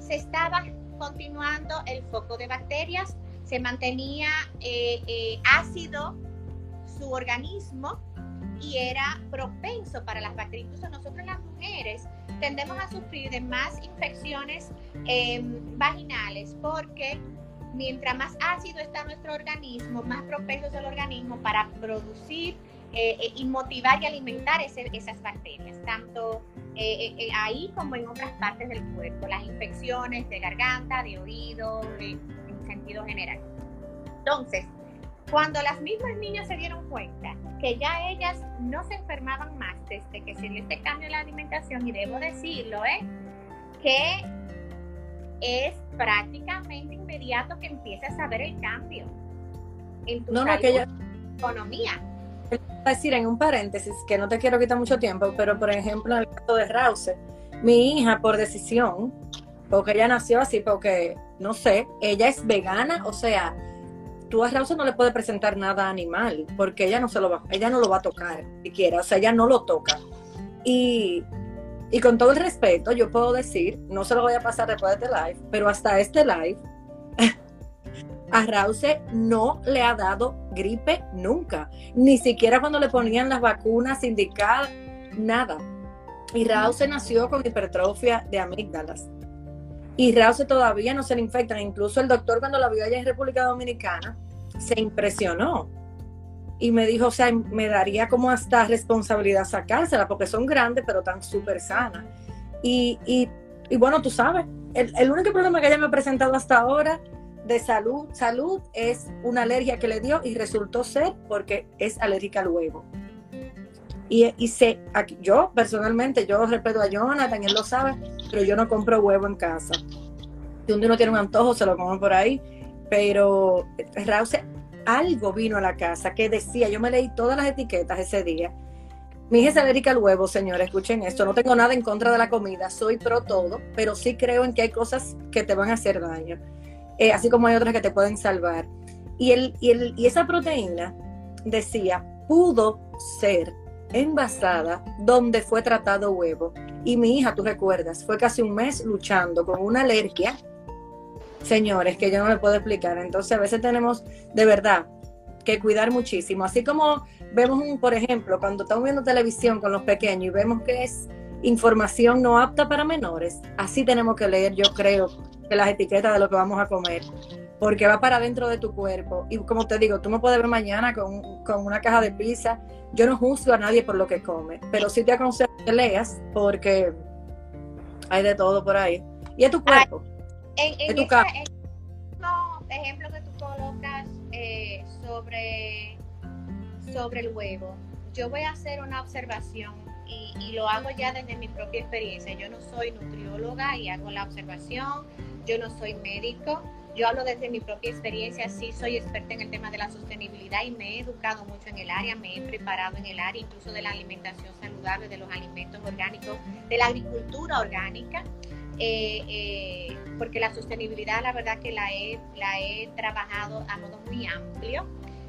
se estaba continuando el foco de bacterias, se mantenía eh, eh, ácido su organismo y era propenso para las bacterias. Incluso nosotros las mujeres tendemos a sufrir de más infecciones em, vaginales porque mientras más ácido está nuestro organismo, más propenso es el organismo para producir eh, eh, y motivar y alimentar esas bacterias, tanto eh, ahí como en otras partes del cuerpo, las infecciones de garganta, de oído, en sentido general. Entonces, cuando las mismas niñas se dieron cuenta que ya ellas no se enfermaban más desde que se dio este cambio en la alimentación, y debo decirlo, ¿eh? que es prácticamente inmediato que empiezas a ver el cambio en tu economía. Decir en un paréntesis, que no te quiero quitar mucho tiempo, pero por ejemplo en el caso de Rause, mi hija por decisión, porque ella nació así, porque no sé, ella es vegana, o sea, tú a Rause no le puedes presentar nada animal, porque ella no se lo va, ella no lo va a tocar siquiera, o sea, ella no lo toca. Y y con todo el respeto, yo puedo decir, no se lo voy a pasar después de este live, pero hasta este live, a Rause no le ha dado gripe nunca, ni siquiera cuando le ponían las vacunas indicadas, nada. Y Rause nació con hipertrofia de amígdalas. Y Rause todavía no se le infectan. Incluso el doctor cuando la vio allá en República Dominicana se impresionó y me dijo, o sea, me daría como hasta responsabilidad sacársela, porque son grandes, pero tan súper sanas. Y, y, bueno, tú sabes, el, el, único problema que ella me ha presentado hasta ahora de salud, salud es una alergia que le dio y resultó ser porque es alérgica al huevo. Y, y sé, yo personalmente, yo respeto a Jonathan, él lo sabe, pero yo no compro huevo en casa. Si uno tiene un antojo, se lo como por ahí. Pero Rause algo vino a la casa que decía, yo me leí todas las etiquetas ese día. Mi hija es alérgica al huevo, señores, escuchen esto. No tengo nada en contra de la comida, soy pro todo, pero sí creo en que hay cosas que te van a hacer daño, eh, así como hay otras que te pueden salvar. Y, el, y, el, y esa proteína, decía, pudo ser envasada donde fue tratado huevo. Y mi hija, tú recuerdas, fue casi un mes luchando con una alergia señores, que yo no le puedo explicar. Entonces a veces tenemos de verdad que cuidar muchísimo. Así como vemos, un, por ejemplo, cuando estamos viendo televisión con los pequeños y vemos que es información no apta para menores, así tenemos que leer, yo creo, que las etiquetas de lo que vamos a comer, porque va para dentro de tu cuerpo. Y como te digo, tú me puedes ver mañana con, con una caja de pizza. Yo no juzgo a nadie por lo que come, pero sí te aconsejo que leas porque hay de todo por ahí. Y es tu cuerpo. En, en ejemplo que tú colocas eh, sobre, sobre el huevo, yo voy a hacer una observación y, y, lo hago ya desde mi propia experiencia. Yo no soy nutrióloga y hago la observación, yo no soy médico, yo hablo desde mi propia experiencia, sí soy experta en el tema de la sostenibilidad y me he educado mucho en el área, me he preparado en el área incluso de la alimentación saludable, de los alimentos orgánicos, de la agricultura orgánica. Eh, eh, porque la sostenibilidad la verdad que la he, la he trabajado a modo muy amplio.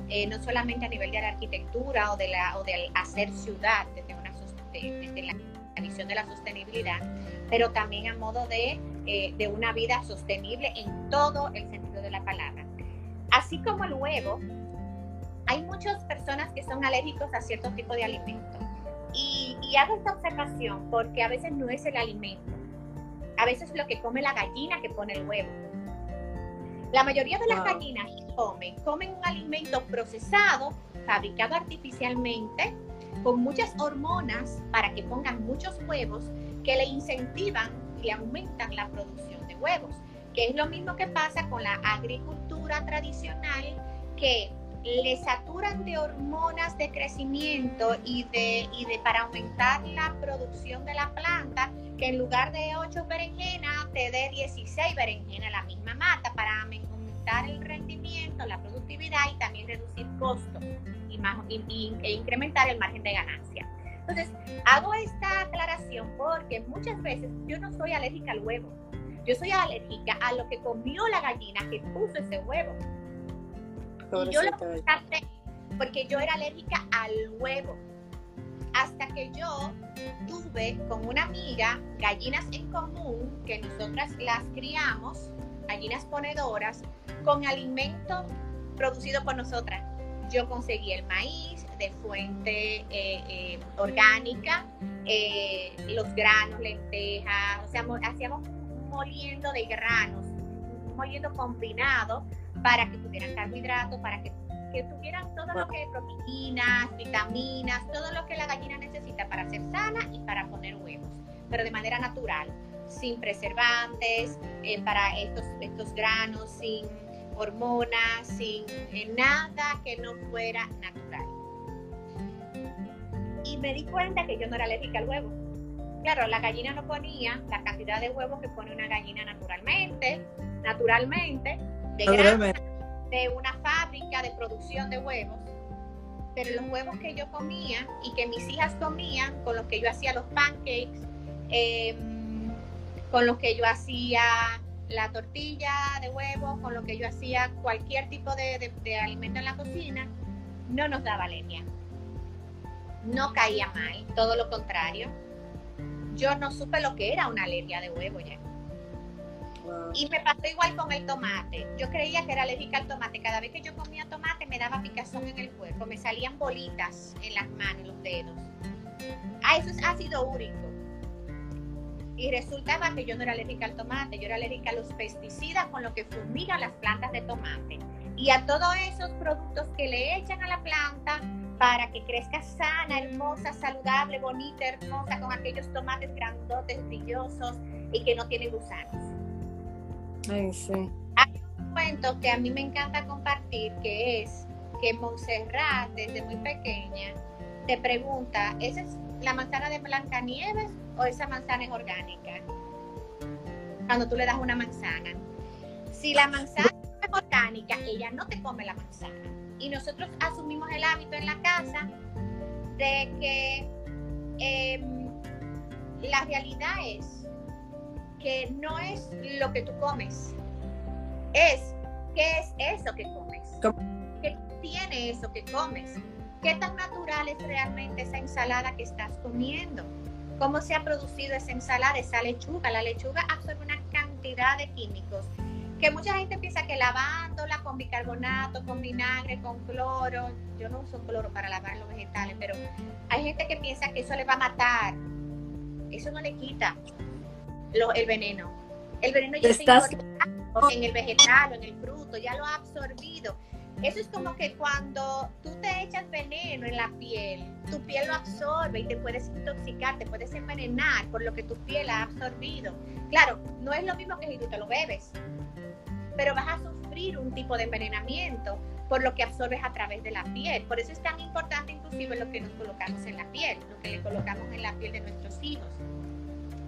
eh, no solamente a nivel de la arquitectura o, de la, o del hacer ciudad desde, una, desde la visión de la sostenibilidad, pero también a modo de, eh, de una vida sostenible en todo el sentido de la palabra. Así como el huevo, hay muchas personas que son alérgicos a cierto tipo de alimentos. Y, y, hago esta observación porque a veces no es el alimento, a veces es lo que come la gallina que pone el huevo. La mayoría de las gallinas comen, comen un alimento procesado, fabricado artificialmente, con muchas hormonas para que pongan muchos huevos que le incentivan y le aumentan la producción de huevos, que es lo mismo que pasa con la agricultura tradicional que le saturan de hormonas de crecimiento y de, y de para aumentar la producción de la planta, que en lugar de 8 berenjenas te dé 16 berenjenas la misma mata para aumentar el rendimiento, la productividad y también reducir costos y, más, e incrementar el margen de ganancia. Entonces, hago esta aclaración porque muchas veces yo no soy alérgica al huevo. Yo soy alérgica a lo que comió la gallina que puso ese huevo. Y yo lo porque yo era alérgica al huevo. Hasta que yo tuve con una amiga gallinas en común, que nosotras las criamos, gallinas ponedoras, con alimento producido por nosotras. Yo conseguí el maíz de fuente eh, eh, orgánica, eh, los granos, lentejas, o sea, hacíamos moliendo de granos, moliendo combinado para que tuvieran carbohidratos, para que, tuvieran todo lo que proteínas, vitaminas, todo lo que la gallina necesita para ser sana y para poner huevos, pero de manera natural, sin preservantes, eh, para estos, estos granos, sin hormonas, sin eh, nada que no fuera natural. Y me di cuenta que yo no era alérgica al huevo. Claro, la gallina no ponía la cantidad de huevos que pone una gallina naturalmente, naturalmente, de, una fábrica de producción de huevos, pero los huevos que yo comía y que mis hijas comían, con los que yo hacía los pancakes, em, con los que yo hacía la tortilla de huevo, con lo que yo hacía cualquier tipo de, de, alimento en la cocina, no nos daba leña. No caía mal, todo lo contrario. Yo no supe lo que era una alergia de huevo ya. Y me pasó igual con el tomate. Yo creía que era alérgica al tomate. Cada vez que yo comía tomate me daba picazón en el cuerpo, me salían bolitas en las manos, en los dedos. Ah, eso es ácido úrico. Y resultaba que yo no era alérgica al tomate, yo era alérgica a los pesticidas con los que fumigan las plantas de tomate. Y a todos esos productos que le echan a la planta para que crezca sana, hermosa, saludable, bonita, hermosa, con aquellos tomates grandotes, brillosos y que no tienen gusanos. Hay un cuento que a mí me encanta compartir, que es que Montserrat, desde muy pequeña, te pregunta, ¿esa es la manzana de Blancanieves o esa manzana es orgánica? Cuando tú le das una manzana. Si la manzana es orgánica, ella no te come la manzana. Y nosotros asumimos el hábito en la casa de que em, la realidad es que no es lo que tú comes, es qué es eso que comes, qué tiene eso que comes, qué tan natural es realmente esa ensalada que estás comiendo, cómo se ha producido esa ensalada, esa lechuga. La lechuga absorbe una cantidad de químicos que mucha gente piensa que lavándola con bicarbonato, con vinagre, con cloro, yo no uso cloro para lavar los vegetales, pero hay gente que piensa que eso le va a matar. Eso no le quita el veneno. El veneno ya está en el vegetal o en el fruto, ya lo ha absorbido. Eso es como que cuando tú te echas veneno en la piel, tu piel lo absorbe y te puedes intoxicar, te puedes envenenar por lo que tu piel ha absorbido. Claro, no es lo mismo que si tú te lo bebes, pero vas a sufrir un tipo de envenenamiento por lo que absorbes a través de la piel. Por eso es tan importante inclusive lo que nos colocamos en la piel, lo que le colocamos en la piel de nuestros hijos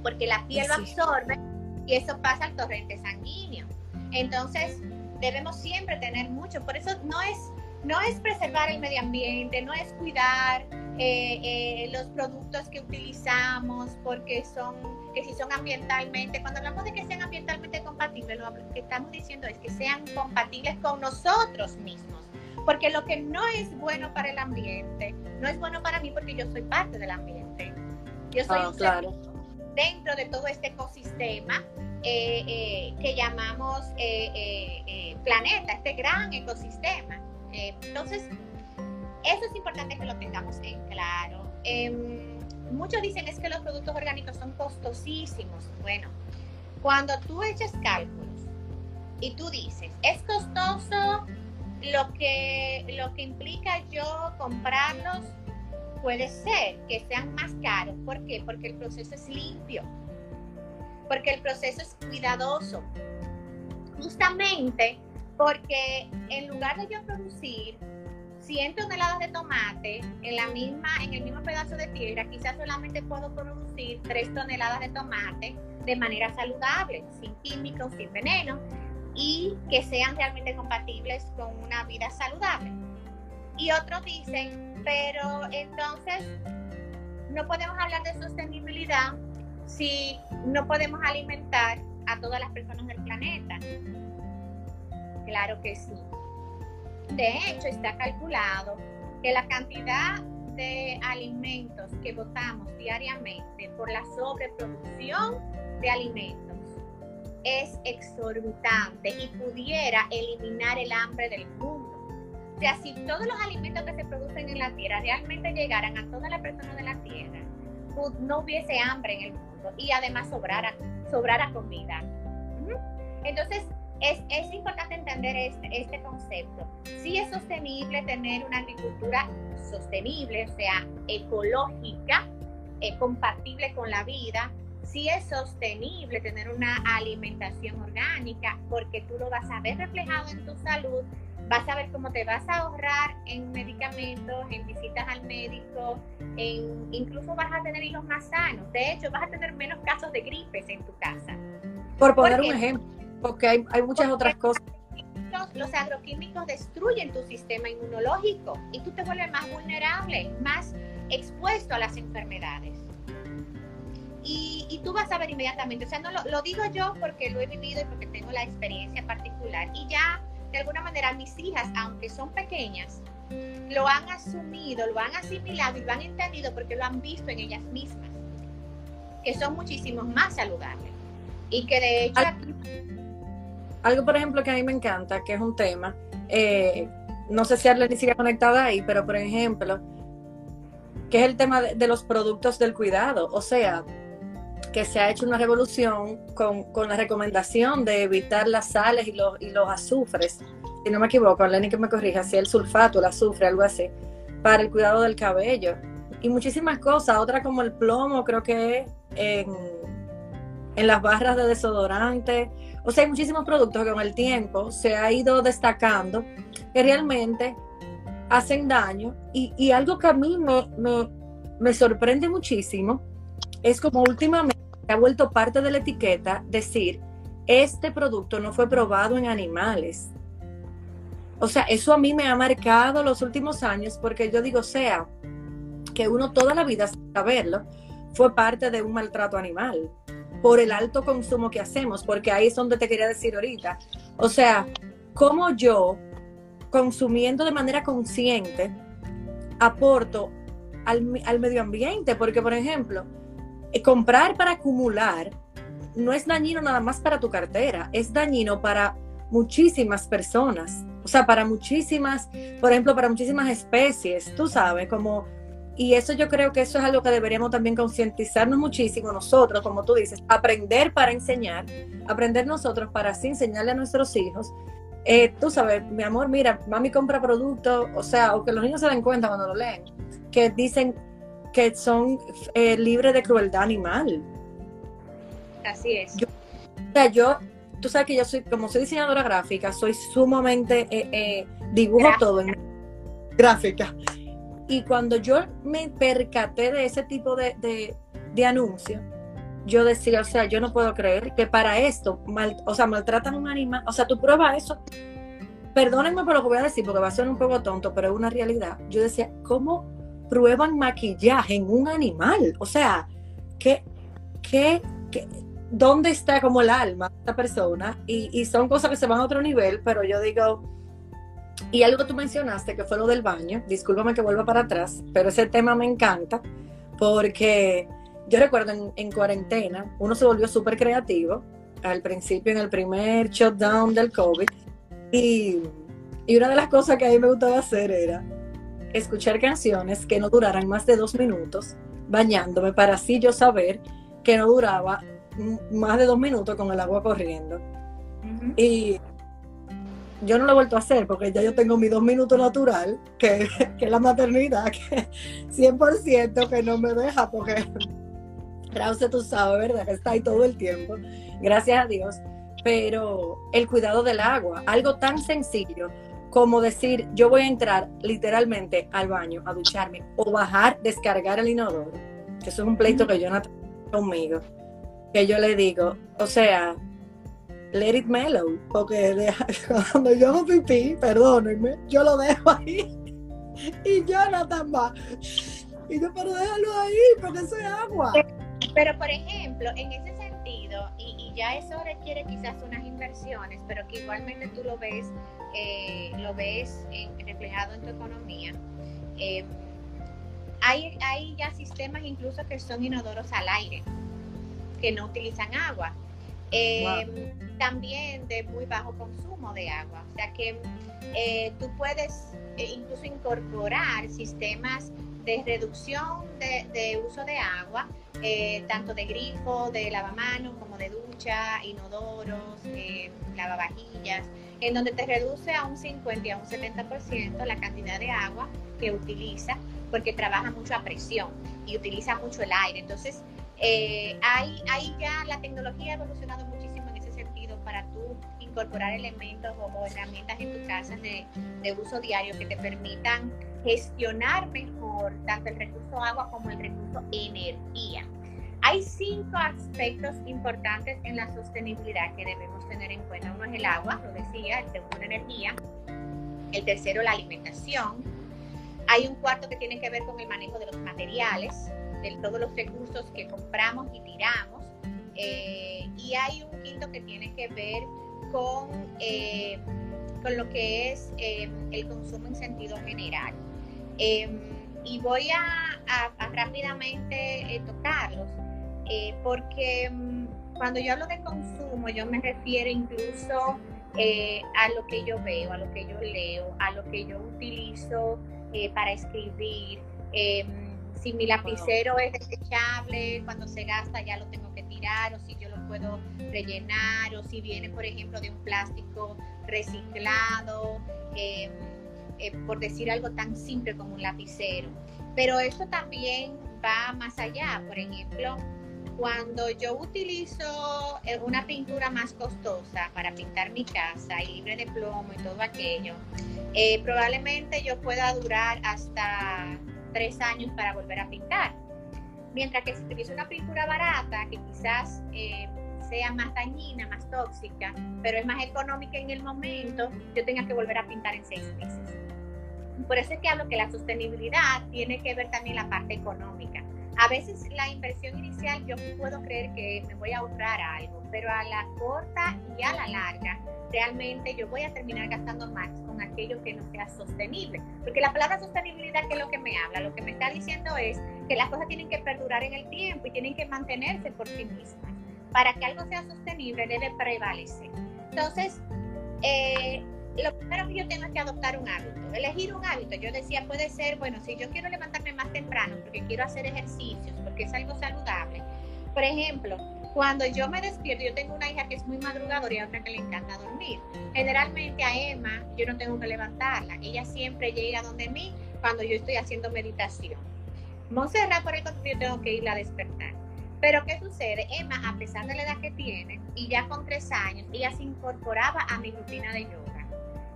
porque la piel lo absorbe y eso pasa al torrente sanguíneo. Entonces, debemos siempre tener mucho, por eso no es, no es preservar el medio ambiente, no es cuidar eh, eh, los productos que utilizamos porque son, que si son ambientalmente, cuando hablamos de que sean ambientalmente compatibles, lo que estamos diciendo es que sean compatibles con nosotros mismos, Porque lo que no es bueno para el ambiente, no es bueno para mí porque yo soy parte del ambiente. Yo soy Ah, un claro. ser dentro de todo este ecosistema eh, eh, que llamamos eh, planeta, este gran ecosistema. Entonces, eso es importante que lo tengamos en claro. Em, muchos dicen es que los productos orgánicos son costosísimos. Bueno, cuando tú echas cálculos y tú dices, es costoso lo que, lo que implica yo comprarlos, puede ser que sean más caros. ¿Por qué? Porque el proceso es limpio, porque el proceso es cuidadoso. Justamente porque en lugar de yo producir 100 toneladas de tomate en, la misma, en el mismo pedazo de tierra, quizás solamente puedo producir 3 toneladas de tomate de manera saludable, sin químicos, sin veneno, y que sean realmente compatibles con una vida saludable. Y otros dicen, pero entonces no podemos hablar de sostenibilidad si no podemos alimentar a todas las personas del planeta. Claro que sí. De hecho, está calculado que la cantidad de alimentos que botamos diariamente por la sobreproducción de alimentos es exorbitante y pudiera eliminar el hambre del mundo. O sea, si todos los alimentos que se producen en la tierra realmente llegaran a todas las personas de la tierra, no hubiese hambre en el mundo y además sobrara, sobrara comida. Entonces, es, es importante entender este, este concepto. Sí es sostenible tener una agricultura sostenible, o sea, ecológica, eh, compatible con la vida. Sí es sostenible tener una alimentación orgánica porque tú lo vas a ver reflejado en tu salud, vas a ver cómo te vas a ahorrar en medicamentos, en visitas al médico, en, incluso vas a tener hijos más sanos. De hecho, vas a tener menos casos de gripes en tu casa. Por poner ¿Por un ejemplo, porque hay, hay muchas Porque- otras cosas. Los, los agroquímicos destruyen tu sistema inmunológico y tú te vuelves más vulnerable, más expuesto a las enfermedades. Y, y tú vas a ver inmediatamente, o sea, no lo, lo digo yo porque lo he vivido y porque tengo la experiencia particular. Y ya, de alguna manera, mis hijas, aunque son pequeñas, lo han asumido, lo han asimilado y lo han entendido porque lo han visto en ellas mismas, que son muchísimo más saludables. Y que de hecho Algo, por ejemplo, que a mí me encanta, que es un tema, eh, no sé si Arlene sigue conectada ahí, pero por ejemplo, que es el tema de los productos del cuidado. O sea, que se ha hecho una revolución con, con la recomendación de evitar las sales y los, y los azufres. Si no me equivoco, Arlene que me corrija, si el sulfato, el azufre, algo así, para el cuidado del cabello. Y muchísimas cosas, otra como el plomo, creo que en, en las barras de desodorante. O sea, hay muchísimos productos que con el tiempo se ha ido destacando que realmente hacen daño. Y, y algo que a mí me, me, me sorprende muchísimo es como últimamente ha vuelto parte de la etiqueta decir, este producto no fue probado en animales. O sea, eso a mí me ha marcado los últimos años porque yo digo, sea, que uno toda la vida sin saberlo fue parte de un maltrato animal por el alto consumo que hacemos, porque ahí es donde te quería decir ahorita. O sea, como yo, consumiendo de manera consciente, aporto al, al medio ambiente, porque por ejemplo, comprar para acumular no es dañino nada más para tu cartera, es dañino para muchísimas personas, o sea, para muchísimas, por ejemplo, para muchísimas especies, tú sabes, como y eso yo creo que eso es algo que deberíamos también concientizarnos muchísimo nosotros, como tú dices, aprender para enseñar, aprender nosotros para así enseñarle a nuestros hijos. Eh, tú sabes, mi amor, mira, mami compra productos, o sea, o que los niños se den cuenta cuando lo leen, que dicen que son eh, libres de crueldad animal. así es. Yo- O sea, yo, tú sabes que yo soy, como soy diseñadora gráfica, soy sumamente, eh, eh, dibujo Gráfica. todo en gráfica. Y cuando yo me percaté de ese tipo de, de, de anuncios, yo decía, o sea, yo no puedo creer que para esto, mal, o sea, maltratan a un animal, o sea, tú pruebas eso. Perdónenme por lo que voy a decir, porque va a ser un poco tonto, pero es una realidad. Yo decía, ¿cómo prueban maquillaje en un animal? O sea, ¿qué, qué, qué- dónde está como el alma de esta persona? Y, son cosas que se van a otro nivel, pero yo digo, Y algo que tú mencionaste, que fue lo del baño, discúlpame que vuelva para atrás, pero ese tema me encanta porque yo recuerdo en, en cuarentena, uno se volvió súper creativo al principio, en el primer shutdown del COVID, y, y una de las cosas que a mí me gustaba hacer era escuchar canciones que no duraran más de dos minutos bañándome para así yo saber que no duraba más de dos minutos con el agua corriendo. Y yo no lo he vuelto a hacer porque ya yo tengo mi dos minutos natural, que, que es la maternidad, que 100% que no me deja porque Krause tú sabes, ¿verdad? Que está ahí todo el tiempo, gracias a Dios. Pero el cuidado del agua, algo tan sencillo como decir, yo voy a entrar literalmente al baño a ducharme o bajar, descargar el inodoro, que eso es un pleito que yo no tengo conmigo, que yo le digo, o sea, let it mellow, porque cuando yo hago pipí, perdónenme, yo lo dejo ahí y Jonathan va. Y yo, pero déjalo ahí, porque eso es agua. Pero, por ejemplo, en ese ya eso requiere quizás unas inversiones, pero que igualmente tú lo ves, eh, lo ves reflejado en tu economía. Eh, hay, hay ya sistemas incluso que son inodoros al aire, que no utilizan agua. Eh, también de muy bajo consumo de agua. O sea que tú puedes incluso incorporar sistemas de reducción de, uso de agua, tanto de grifo, de lavamanos, como de ducha, inodoros, lavavajillas, en donde te reduce a un 50 y a un 70% la cantidad de agua que utiliza, porque trabaja mucho a presión y utiliza mucho el aire. Entonces, eh, hay, ya la tecnología ha evolucionado muchísimo en ese sentido para tú incorporar elementos o, herramientas en tu casa de, uso diario que te permitan gestionar mejor tanto el recurso agua como el recurso energía. Hay cinco aspectos importantes en la sostenibilidad que debemos tener en cuenta. Uno es el agua, lo decía, el segundo energía, el tercero la alimentación. Hay un cuarto que tiene que ver con el manejo de los materiales, de todos los recursos que compramos y tiramos. Eh, y hay un quinto que tiene que ver con, eh, con lo que es eh, el consumo en sentido general. Y voy a, rápidamente tocarlos, porque mm, cuando yo hablo de consumo, yo me refiero incluso a lo que yo veo, a lo que yo leo, a lo que yo utilizo para escribir. Si mi lapicero es desechable, cuando se gasta ya lo tengo que tirar, o si yo lo puedo rellenar, o si viene, por ejemplo, de un plástico reciclado, em, eh, por decir algo tan simple como un lapicero. Pero eso también va más allá. Por ejemplo, cuando yo utilizo eh, una pintura más costosa para pintar mi casa, libre de plomo y todo aquello, eh, probablemente yo pueda durar hasta tres años para volver a pintar. Mientras que si tuviese una pintura barata, que quizás eh, sea más dañina, más tóxica, pero es más económica en el momento, yo tenga que volver a pintar en seis meses. Por eso es que hablo que la sostenibilidad tiene que ver también la parte económica. A veces la inversión inicial yo puedo creer que me voy a ahorrar algo, pero a la corta y a la larga realmente yo voy a terminar gastando más con aquello que no sea sostenible. Porque la palabra sostenibilidad, que es lo que me habla? Lo que me está diciendo es que las cosas tienen que perdurar en el tiempo y tienen que mantenerse por sí mismas. Para que algo sea sostenible debe prevalecer. Entonces, eh, lo primero que yo tengo es que adoptar un hábito, elegir un hábito. Yo decía, puede ser, bueno, si yo quiero levantarme más temprano porque quiero hacer ejercicios, porque es algo saludable. Por ejemplo, cuando yo me despierto, yo tengo una hija que es muy madrugadora y otra que le encanta dormir. Generalmente a Emma yo no tengo que levantarla. Ella siempre llega donde mí cuando yo estoy haciendo meditación. Montserrat, por el contrario, tengo que irla a despertar. Pero ¿qué sucede? Emma, a pesar de la edad que tiene, y ya con tres años, ella se incorporaba a mi rutina de yoga.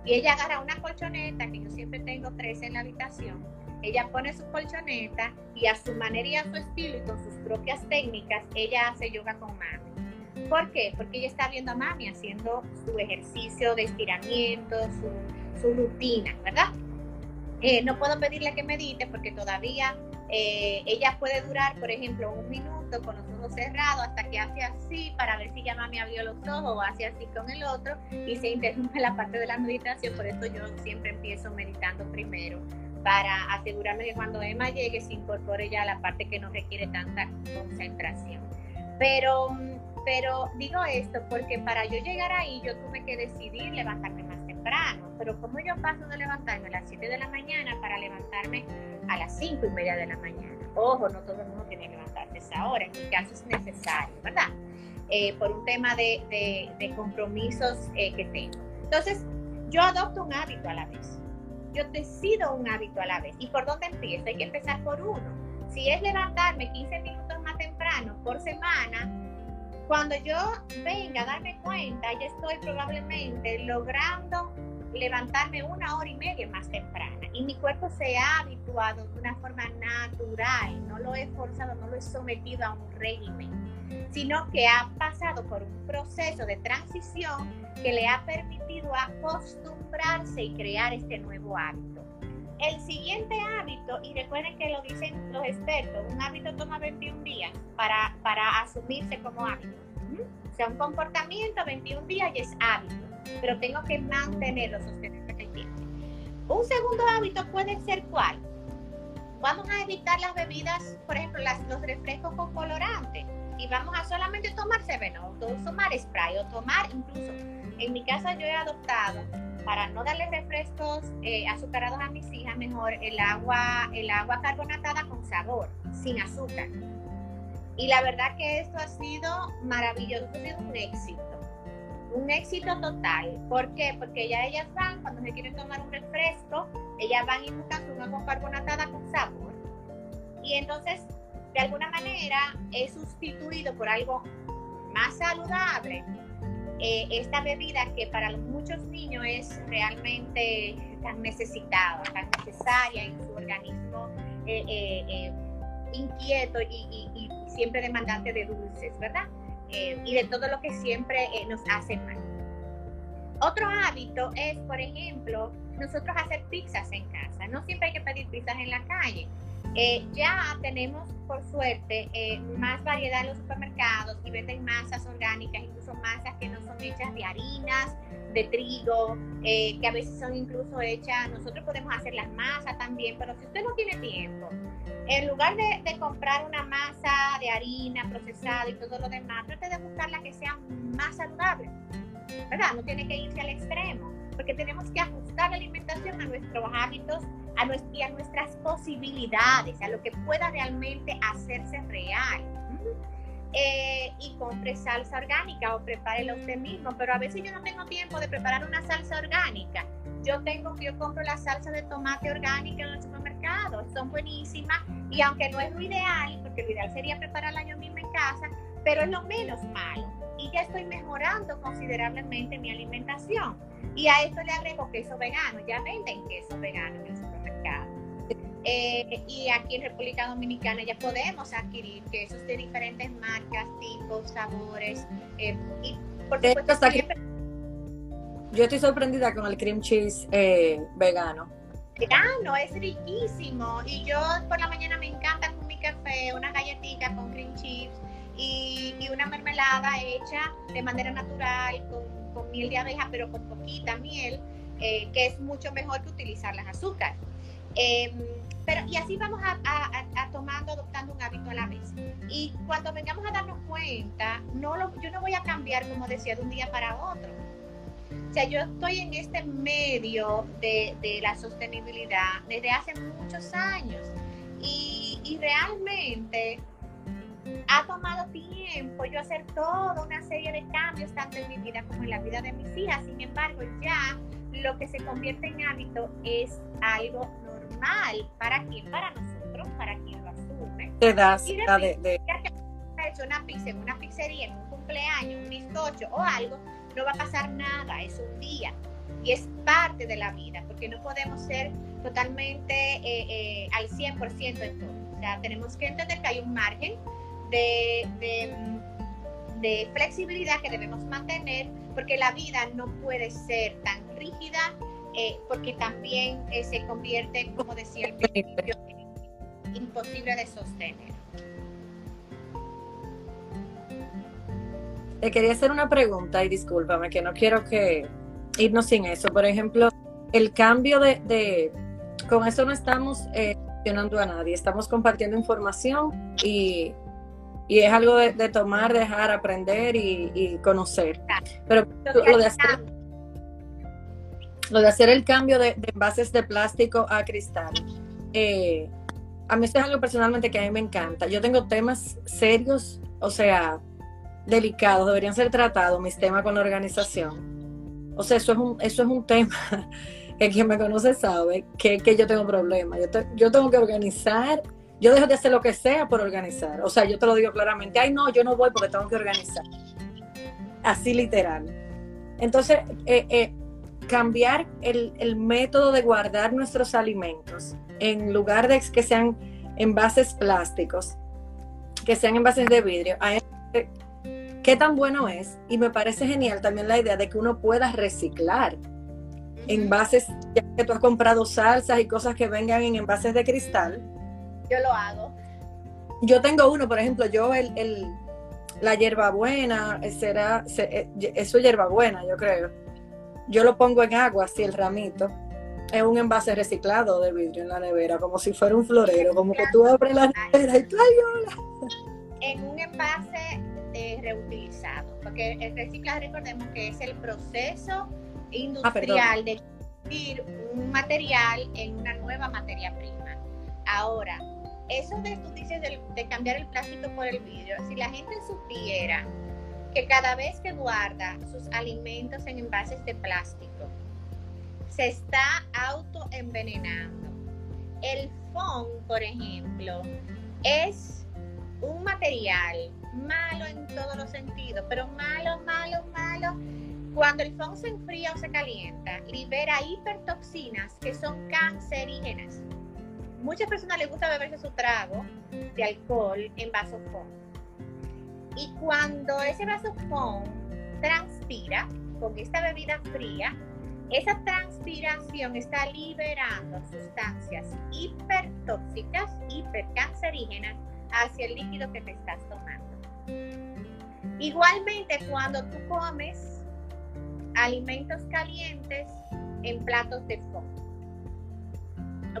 Y ella agarra una colchoneta, que yo siempre tengo tres en la habitación, ella pone su colchoneta y a su manera y a su estilo y con sus propias técnicas, ella hace yoga con mami. ¿Por qué? Porque ella está viendo a mami haciendo su ejercicio de estiramiento, su, rutina, ¿verdad? Eh, no puedo pedirle que medite porque todavía eh, ella puede durar, por ejemplo, un minuto con los ojos cerrados hasta que hace así para ver si ya mami abrió los ojos o hace así con el otro y se interrumpe la parte de la meditación. Por eso yo siempre empiezo meditando primero para asegurarme que cuando Emma llegue se incorpore ya la parte que no requiere tanta concentración. Pero, pero digo esto porque para yo llegar ahí yo tuve que decidir levantarme más temprano. Pero como yo paso de levantarme a las 7 de la mañana para levantarme a las 5 y media de la mañana. Ojo, no todo el mundo tiene que levantarse esa hora, en mi caso es necesario, ¿verdad? Eh, por un tema de, de, compromisos eh, que tengo. Entonces, yo adopto un hábito a la vez. Yo decido un hábito a la vez. ¿Y por dónde empiezo? Hay que empezar por uno. Si es levantarme 15 minutos más temprano por semana, cuando yo venga a darme cuenta, ya estoy probablemente logrando levantarme una hora y media más temprana y mi cuerpo se ha habituado de una forma natural, no lo he forzado, no lo he sometido a un régimen, sino que ha pasado por un proceso de transición que le ha permitido acostumbrarse y crear este nuevo hábito. El siguiente hábito, y recuerden que lo dicen los expertos, un hábito toma 21 días para, para asumirse como hábito. O sea, un comportamiento 21 días y es hábito pero tengo que mantenerlo, sostenerlo en el tiempo. Un segundo hábito puede ser cuál? Vamos a evitar las bebidas, por ejemplo, los refrescos con colorante y vamos a solamente tomar seveno, o tomar spray, o tomar incluso, en mi casa yo he adoptado para no darle refrescos eh, azucarados a mis hijas, mejor el agua, el agua carbonatada con sabor, sin azúcar. Y la verdad que esto ha sido maravilloso, ha sido un éxito un éxito total. ¿Por qué? Porque ya ellas van, cuando se quieren tomar un refresco, ellas van y buscan su agua carbonatada con sabor. Y entonces, de alguna manera, he sustituido por algo más saludable eh, esta bebida que para muchos niños es realmente tan necesitada, tan necesaria en su organismo eh, eh, inquieto y, y siempre demandante de dulces, ¿verdad? Eh, y de todo lo que siempre eh, nos hace mal. Otro hábito es, por ejemplo, nosotros hacer pizzas en casa. No siempre hay que pedir pizzas en la calle. Eh, ya tenemos, por suerte, más variedad en los supermercados y venden masas orgánicas, incluso masas que no son hechas de harinas, de trigo, que a veces son incluso hechas, nosotros podemos hacer las masas también, pero si usted no tiene tiempo, en lugar de, comprar una masa de harina procesada y todo lo demás, trate de buscar la que sea más saludable. ¿Verdad? No tiene que irse al extremo, porque tenemos que ajustar la alimentación a nuestros hábitos a y a nuestras posibilidades, a lo que pueda realmente hacerse real. Eh, y compre salsa orgánica o prepárela usted mismo, pero a veces yo no tengo tiempo de preparar una salsa orgánica. Yo tengo que yo compro la salsa de tomate orgánica en el supermercado, son buenísimas y aunque no es lo ideal, porque lo ideal sería prepararla yo misma en casa, pero es lo menos malo y ya estoy mejorando considerablemente mi alimentación. Y a esto le agrego queso vegano, ya venden queso vegano en el supermercado. Eh, y aquí en República Dominicana ya podemos adquirir quesos de diferentes marcas, tipos, sabores. Eh, y por supuesto, Yo estoy sorprendida con el cream cheese eh, vegano. Vegano, es riquísimo. Y yo por la mañana me encanta con mi café, una galletita con cream cheese y, y una mermelada hecha de manera natural con, con, miel de abeja, pero con poquita miel, que es mucho mejor que utilizar las azúcares. Em, pero, y así vamos a, a, tomando, adoptando un hábito a la vez. Y cuando vengamos a darnos cuenta, no lo, yo no voy a cambiar, como decía, de un día para otro. O sea, yo estoy en este medio de, de la sostenibilidad desde hace muchos años. Y, y realmente ha tomado tiempo yo hacer toda una serie de cambios, tanto en mi vida como en la vida de mis hijas. Sin embargo, ya lo que se convierte en hábito es algo normal. ¿Para quién? Para nosotros, para quien lo asume. Te das de... hecho una pizza en una pizzería, en un cumpleaños, un bizcocho o algo, no va a pasar nada, es un día. Y es parte de la vida, porque no podemos ser totalmente eh, eh, al 100% en todo. O sea, tenemos que entender que hay un margen de, de, flexibilidad que debemos mantener, porque la vida no puede ser tan rígida eh, porque también eh, se convierte, como decía el principio, imposible de sostener. Te quería hacer una pregunta y discúlpame que no quiero que irnos sin eso. Por ejemplo, el cambio de, con eso no estamos eh, a nadie, estamos compartiendo información y, es algo de, tomar, dejar, aprender y, conocer. Pero lo de hacer, lo de hacer el cambio de, envases de plástico a cristal, eh, a mí esto es algo personalmente que a mí me encanta. Yo tengo temas serios, o sea, delicados, deberían ser tratados mis temas con la organización. O sea, eso es un, eso es un tema que quien me conoce sabe que, yo tengo problemas. Yo, yo tengo que organizar, yo dejo de hacer lo que sea por organizar. O sea, yo te lo digo claramente, ay no, yo no voy porque tengo que organizar. Así literal. Entonces, eh, eh, cambiar el, el método de guardar nuestros alimentos en lugar de que sean envases plásticos, que sean envases de vidrio, qué tan bueno es. Y me parece genial también la idea de que uno pueda reciclar envases, ya que tú has comprado salsas y cosas que vengan en envases de cristal. Yo lo hago. Yo tengo uno, por ejemplo, yo el, el la hierbabuena, será, eh, eso es hierbabuena, yo creo. Yo lo pongo en agua, así el ramito. Es un envase reciclado de vidrio en la nevera, como si fuera un florero, como que tú abres la nevera y En un envase eh, reutilizado, porque el reciclaje, recordemos que es el proceso industrial ah, de convertir un material en una nueva materia prima. Ahora, eso de tú dices de, cambiar el plástico por el vidrio, si la gente supiera que cada vez que guarda sus alimentos en envases de plástico, se está autoenvenenando. El foam, por ejemplo, es un material malo en todos los sentidos, pero malo, malo, malo cuando el foam se enfría o se calienta, libera hipertoxinas que son cancerígenas. Muchas personas les gusta beberse su trago de alcohol en vaso foam. Y cuando ese vaso foam transpira con esta bebida fría, esa transpiración está liberando sustancias hipertóxicas, hipercancerígenas hacia el líquido que te estás tomando. Igualmente, cuando tú comes alimentos calientes en platos de foam.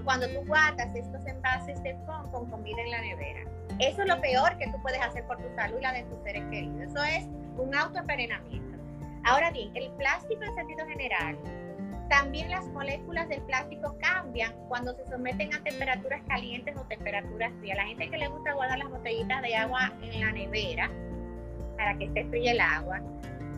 Cuando tú guardas estos envases de foam con comida en la nevera. Eso es lo peor que tú puedes hacer por tu salud y la de tus seres queridos. Eso es un autoenvenenamiento. Ahora bien, el plástico en sentido general, también las moléculas del plástico cambian cuando se someten a temperaturas calientes o temperaturas frías. La gente que le gusta guardar las botellitas de agua en la nevera para que esté fría el agua,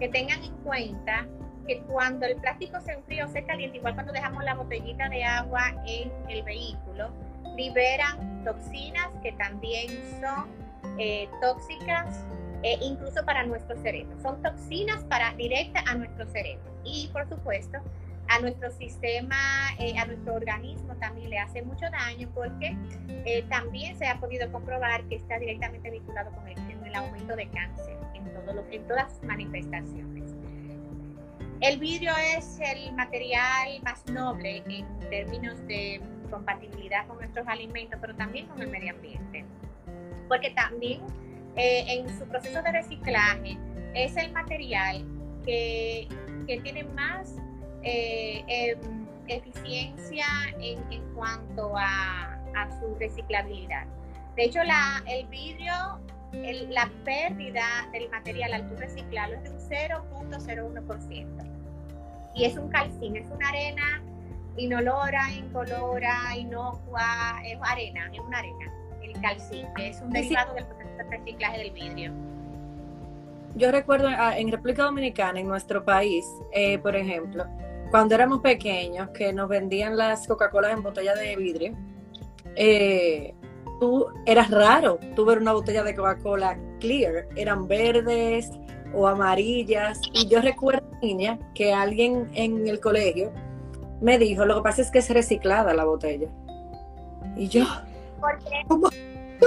que tengan en cuenta que cuando el plástico se enfría o se calienta, igual cuando dejamos la botellita de agua en el vehículo, liberan toxinas que también son eh, tóxicas eh, incluso para nuestro cerebro. Son toxinas para directa a nuestro cerebro y por supuesto a nuestro sistema, eh, a nuestro organismo también le hace mucho daño porque también se ha podido comprobar que está directamente vinculado con el, aumento de cáncer en, todas sus manifestaciones. El vidrio es el material más noble en términos de compatibilidad con nuestros alimentos, pero también con el medio ambiente. Porque también eh, en su proceso de reciclaje es el material que, tiene más eh, em, eficiencia en, cuanto a, su reciclabilidad. De hecho, la, el vidrio, la pérdida del material al tú reciclarlo es de un 0.01% y es un calcín, es una arena inolora, incolora, inocua, es arena, es una arena, el calcín, es un derivado del proceso de reciclaje del vidrio. Yo recuerdo ah, en República Dominicana, en nuestro país, eh, por ejemplo, cuando éramos pequeños, que nos vendían las Coca-Colas en botella de vidrio, eh, tú eras raro tú ver una botella de Coca-Cola clear, eran verdes, o amarillas. Y yo recuerdo, niña, que alguien en el colegio me dijo, lo que pasa es que es reciclada la botella. Y yo, ¿por qué? ¿Cómo tú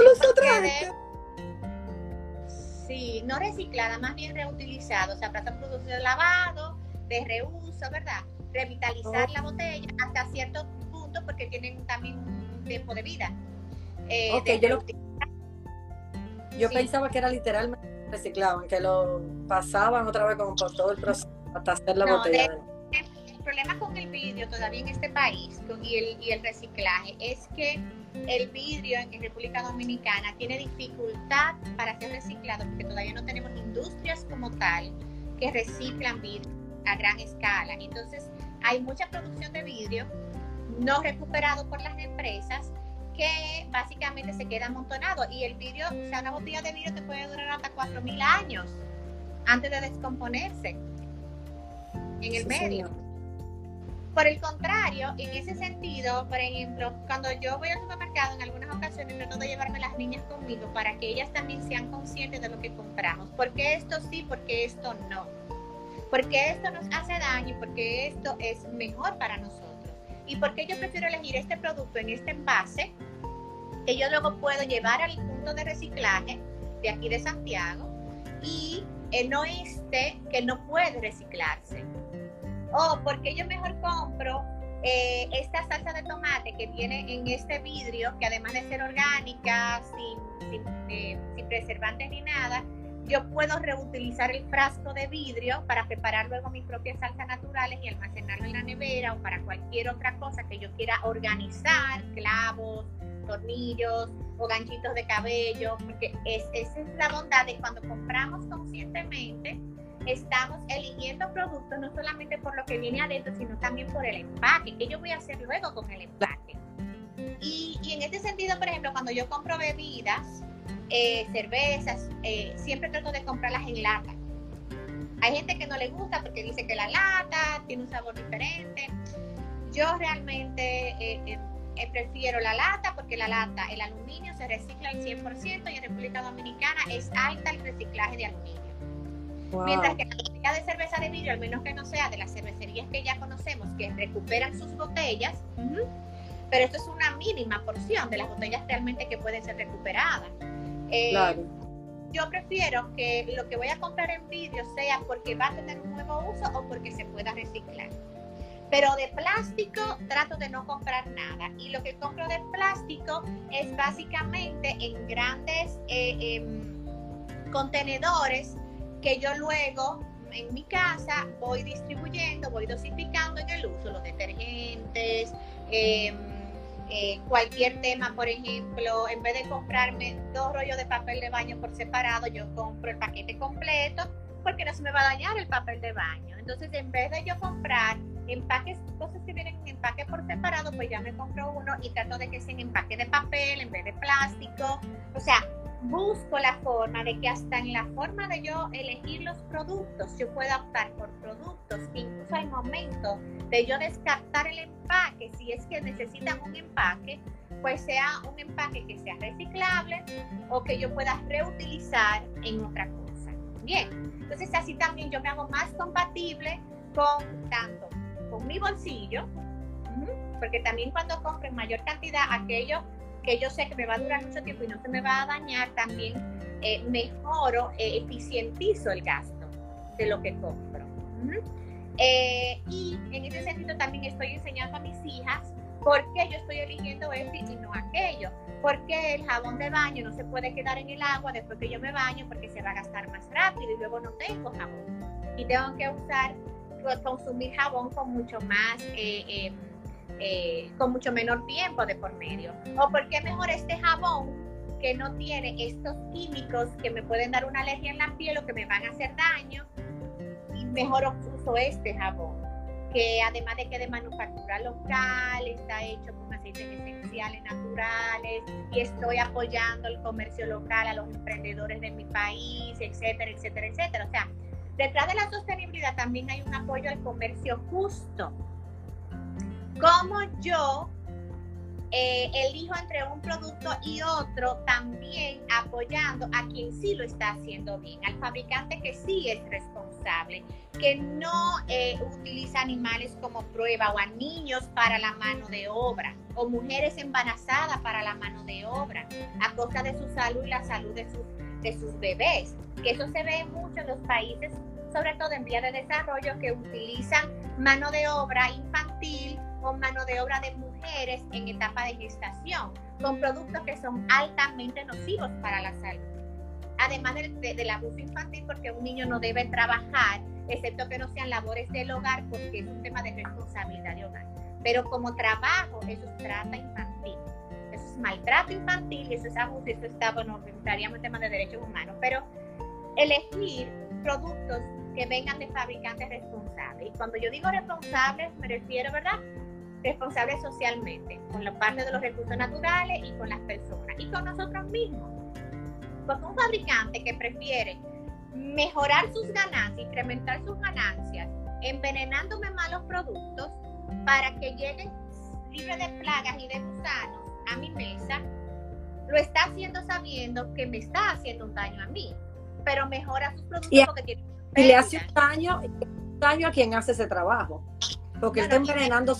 Sí, no reciclada, más bien reutilizada. O sea, para productos de lavado, de reuso, ¿verdad? Revitalizar oh. la botella hasta cierto punto porque tienen también un tiempo de vida. Eh, yo, yo pensaba que era literalmente reciclaban, que lo pasaban otra vez como por todo el proceso hasta hacer la botella. el problema con el vidrio todavía en este país y, el, y el reciclaje es que el vidrio en República Dominicana tiene dificultad para ser reciclado porque todavía no tenemos industrias como tal que reciclan vidrio a gran escala. Entonces, hay mucha producción de vidrio no recuperado por las empresas que básicamente se queda amontonado y el vidrio, o sea, una botella de vidrio te puede durar hasta 4.000 años antes de descomponerse en el medio. Por el contrario, en ese sentido, por ejemplo, cuando yo voy al supermercado, en algunas ocasiones trato de llevarme las niñas conmigo para que ellas también sean conscientes de lo que compramos. Porque esto sí, porque esto no. Porque esto nos hace daño porque esto es mejor para nosotros. Y porque yo prefiero elegir este producto en este envase que yo luego puedo llevar al punto de reciclaje de aquí de Santiago y no este que no puede reciclarse o porque yo mejor compro eh, esta salsa de tomate que viene en este vidrio, que además de ser orgánica, sin, eh, sin, preservantes ni nada, yo puedo reutilizar el frasco de vidrio para preparar luego mis propias salsas naturales y almacenarlo en la nevera o para cualquier otra cosa que yo quiera organizar, clavos, tornillos o ganchitos de cabello, porque es, esa es la bondad de cuando compramos conscientemente estamos eligiendo productos no solamente por lo que viene adentro, sino también por el empaque, que yo voy a hacer luego con el empaque. Y, en este sentido, por ejemplo, cuando yo compro bebidas, eh, cervezas, eh, siempre trato de comprarlas en lata. Hay gente que no le gusta porque dice que la lata tiene un sabor diferente. Yo realmente eh, prefiero la lata porque la lata, el aluminio se recicla al 100% y en República Dominicana es alta el reciclaje de aluminio. Mientras que la botella de cerveza de vidrio, al menos que no sea de las cervecerías que ya conocemos, que recuperan sus botellas, pero esto es una mínima porción de las botellas realmente que pueden ser recuperadas. Eh, yo prefiero que lo que voy a comprar en vidrio sea porque va a tener un nuevo uso o porque se pueda reciclar. Pero de plástico trato de no comprar nada. Y lo que compro de plástico es básicamente en grandes eh, em, contenedores que yo luego en mi casa voy distribuyendo, voy dosificando en el uso, los detergentes, em, eh, cualquier tema, por ejemplo, en vez de comprarme dos rollos de papel de baño por separado, yo compro el paquete completo porque no se me va a dañar el papel de baño. Entonces, en vez de yo comprar empaques, cosas que vienen en empaque por separado, pues ya me compro uno y trato de que sea en empaque de papel en vez de plástico. O sea, busco la forma de que hasta en la forma de yo elegir los productos, yo pueda optar por productos incluso hay momentos de yo descartar el empaque, si es que necesitan un empaque, pues sea un empaque que sea reciclable o que yo pueda reutilizar en otra cosa. Bien, entonces así también yo me hago más compatible con tanto con mi bolsillo, porque también cuando compro en mayor cantidad aquello que yo sé que me va a durar mucho tiempo y no se me va a dañar, también eh, mejoro, eh, eficientizo el gasto de lo que compro. Eh, y en ese sentido también estoy enseñando a mis hijas por qué yo estoy eligiendo esto y no aquello. Porque el jabón de baño no se puede quedar en el agua después que yo me baño porque se va a gastar más rápido y luego no tengo jabón. Y tengo que usar, consumir jabón con mucho más em, eh, con mucho menor tiempo de por medio. O porque mejor este jabón que no tiene estos químicos que me pueden dar una alergia en la piel o que me van a hacer daño. Y mejor uso este jabón, que además de que de manufactura local, está hecho con aceites esenciales naturales y estoy apoyando el comercio local a los emprendedores de mi país, etcétera, etcétera, etcétera. O sea, detrás de la sostenibilidad también hay un apoyo al comercio justo cómo yo eh, elijo entre un producto y otro, también apoyando a quien sí lo está haciendo bien, al fabricante que sí es responsable, que no eh, utiliza animales como prueba o a niños para la mano de obra o mujeres embarazadas para la mano de obra, a costa de su salud y la salud de sus, de sus bebés, que eso se ve mucho en los países, sobre todo en vías de desarrollo, que utilizan mano de obra infantil con mano de obra de mujeres en etapa de gestación, con productos que son altamente nocivos para la salud. además del, abuso infantil, porque un niño no debe trabajar, excepto que no sean labores del hogar, porque es un tema de responsabilidad de hogar. Pero como trabajo, eso es trata infantil, eso es maltrato infantil, eso es abuso, eso está, bueno, estaríamos en tema de derechos humanos, pero elegir productos que vengan de fabricantes responsables. Y cuando yo digo responsables, me refiero, ¿verdad? Responsables socialmente, con la parte de los recursos naturales y con las personas y con nosotros mismos. Porque un fabricante que prefiere mejorar sus ganancias, incrementar sus ganancias, envenenándome malos productos para que lleguen libres de plagas y de gusanos a mi mesa, lo está haciendo sabiendo que me está haciendo un daño a mí, pero mejora sus productos porque tiene y le hace un daño, daño a quien hace ese trabajo, porque está envenenando.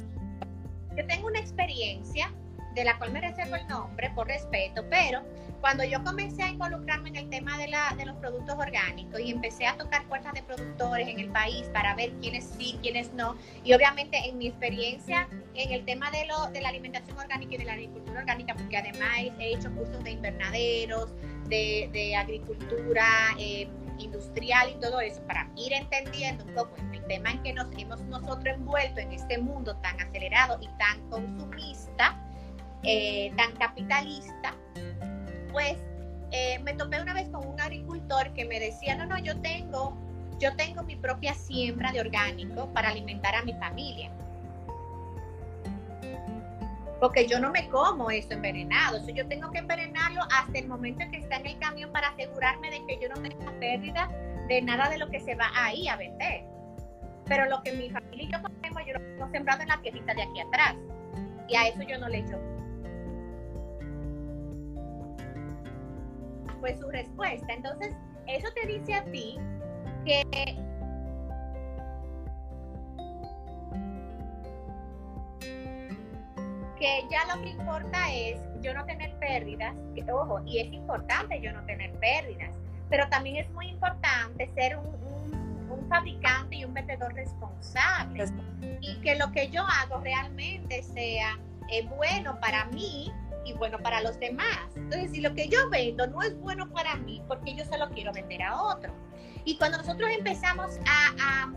Yo tengo una experiencia de la cual me reservo el nombre por respeto, pero cuando yo comencé a involucrarme en el tema de, la, de los productos orgánicos y empecé a tocar puertas de productores en el país para ver quiénes sí, quiénes no, y obviamente en mi experiencia en el tema de, lo, de la alimentación orgánica y de la agricultura orgánica, porque además he hecho cursos de invernaderos, de, de agricultura eh, industrial y todo eso, para ir entendiendo un poco el tema en que nos hemos nosotros envuelto en este mundo tan acelerado y tan consumista, eh, tan capitalista, pues eh, me topé una vez con un agricultor que me decía, no, no, yo tengo, yo tengo mi propia siembra de orgánico para alimentar a mi familia. Porque yo no me como eso envenenado, yo tengo que envenenarlo hasta el momento en que está en el camión para asegurarme de que yo no tenga pérdida de nada de lo que se va ahí a vender. Pero lo que mi familia y yo comemos, yo lo tengo sembrado en la tierrita de aquí atrás. Y a eso yo no le echo fue su respuesta. Entonces, eso te dice a ti que que ya lo que importa es yo no tener pérdidas, ojo, y es importante yo no tener pérdidas, pero también es muy importante ser un, fabricante y un vendedor responsable y que lo que yo hago realmente sea eh, bueno para mí y bueno para los demás. Entonces, si lo que yo vendo no es bueno para mí, porque yo se lo quiero vender a otro. Y cuando nosotros empezamos a, a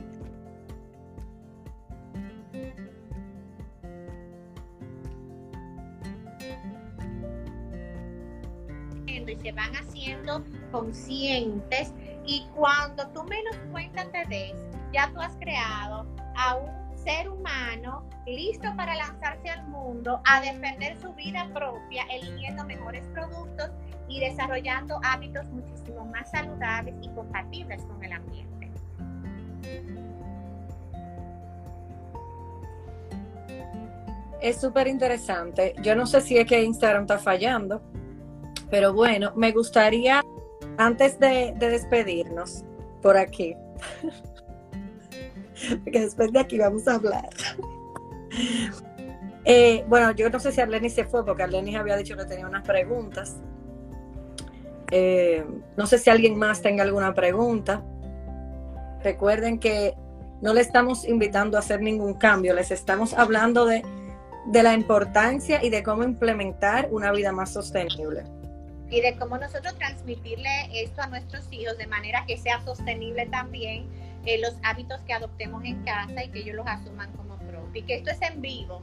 y se van haciendo conscientes y cuando tú menos cuenta te des, ya tú has creado a un ser humano listo para lanzarse al mundo a defender su vida propia, eligiendo mejores productos y desarrollando hábitos muchísimo más saludables y compatibles con el ambiente. Es súper interesante. Yo no sé si es que Instagram está fallando, pero bueno, me gustaría, antes de, de despedirnos por aquí, porque después de aquí vamos a hablar. Eh, bueno, yo no sé si Arleni se fue, porque Arleni había dicho que tenía unas preguntas. Eh, no sé si alguien más tenga alguna pregunta. Recuerden que no le estamos invitando a hacer ningún cambio, les estamos hablando de, de la importancia y de cómo implementar una vida más sostenible. Y de cómo nosotros transmitirle esto a nuestros hijos de manera que sea sostenible también eh, los hábitos que adoptemos en casa y que ellos los asuman como propios. Y que esto es en vivo.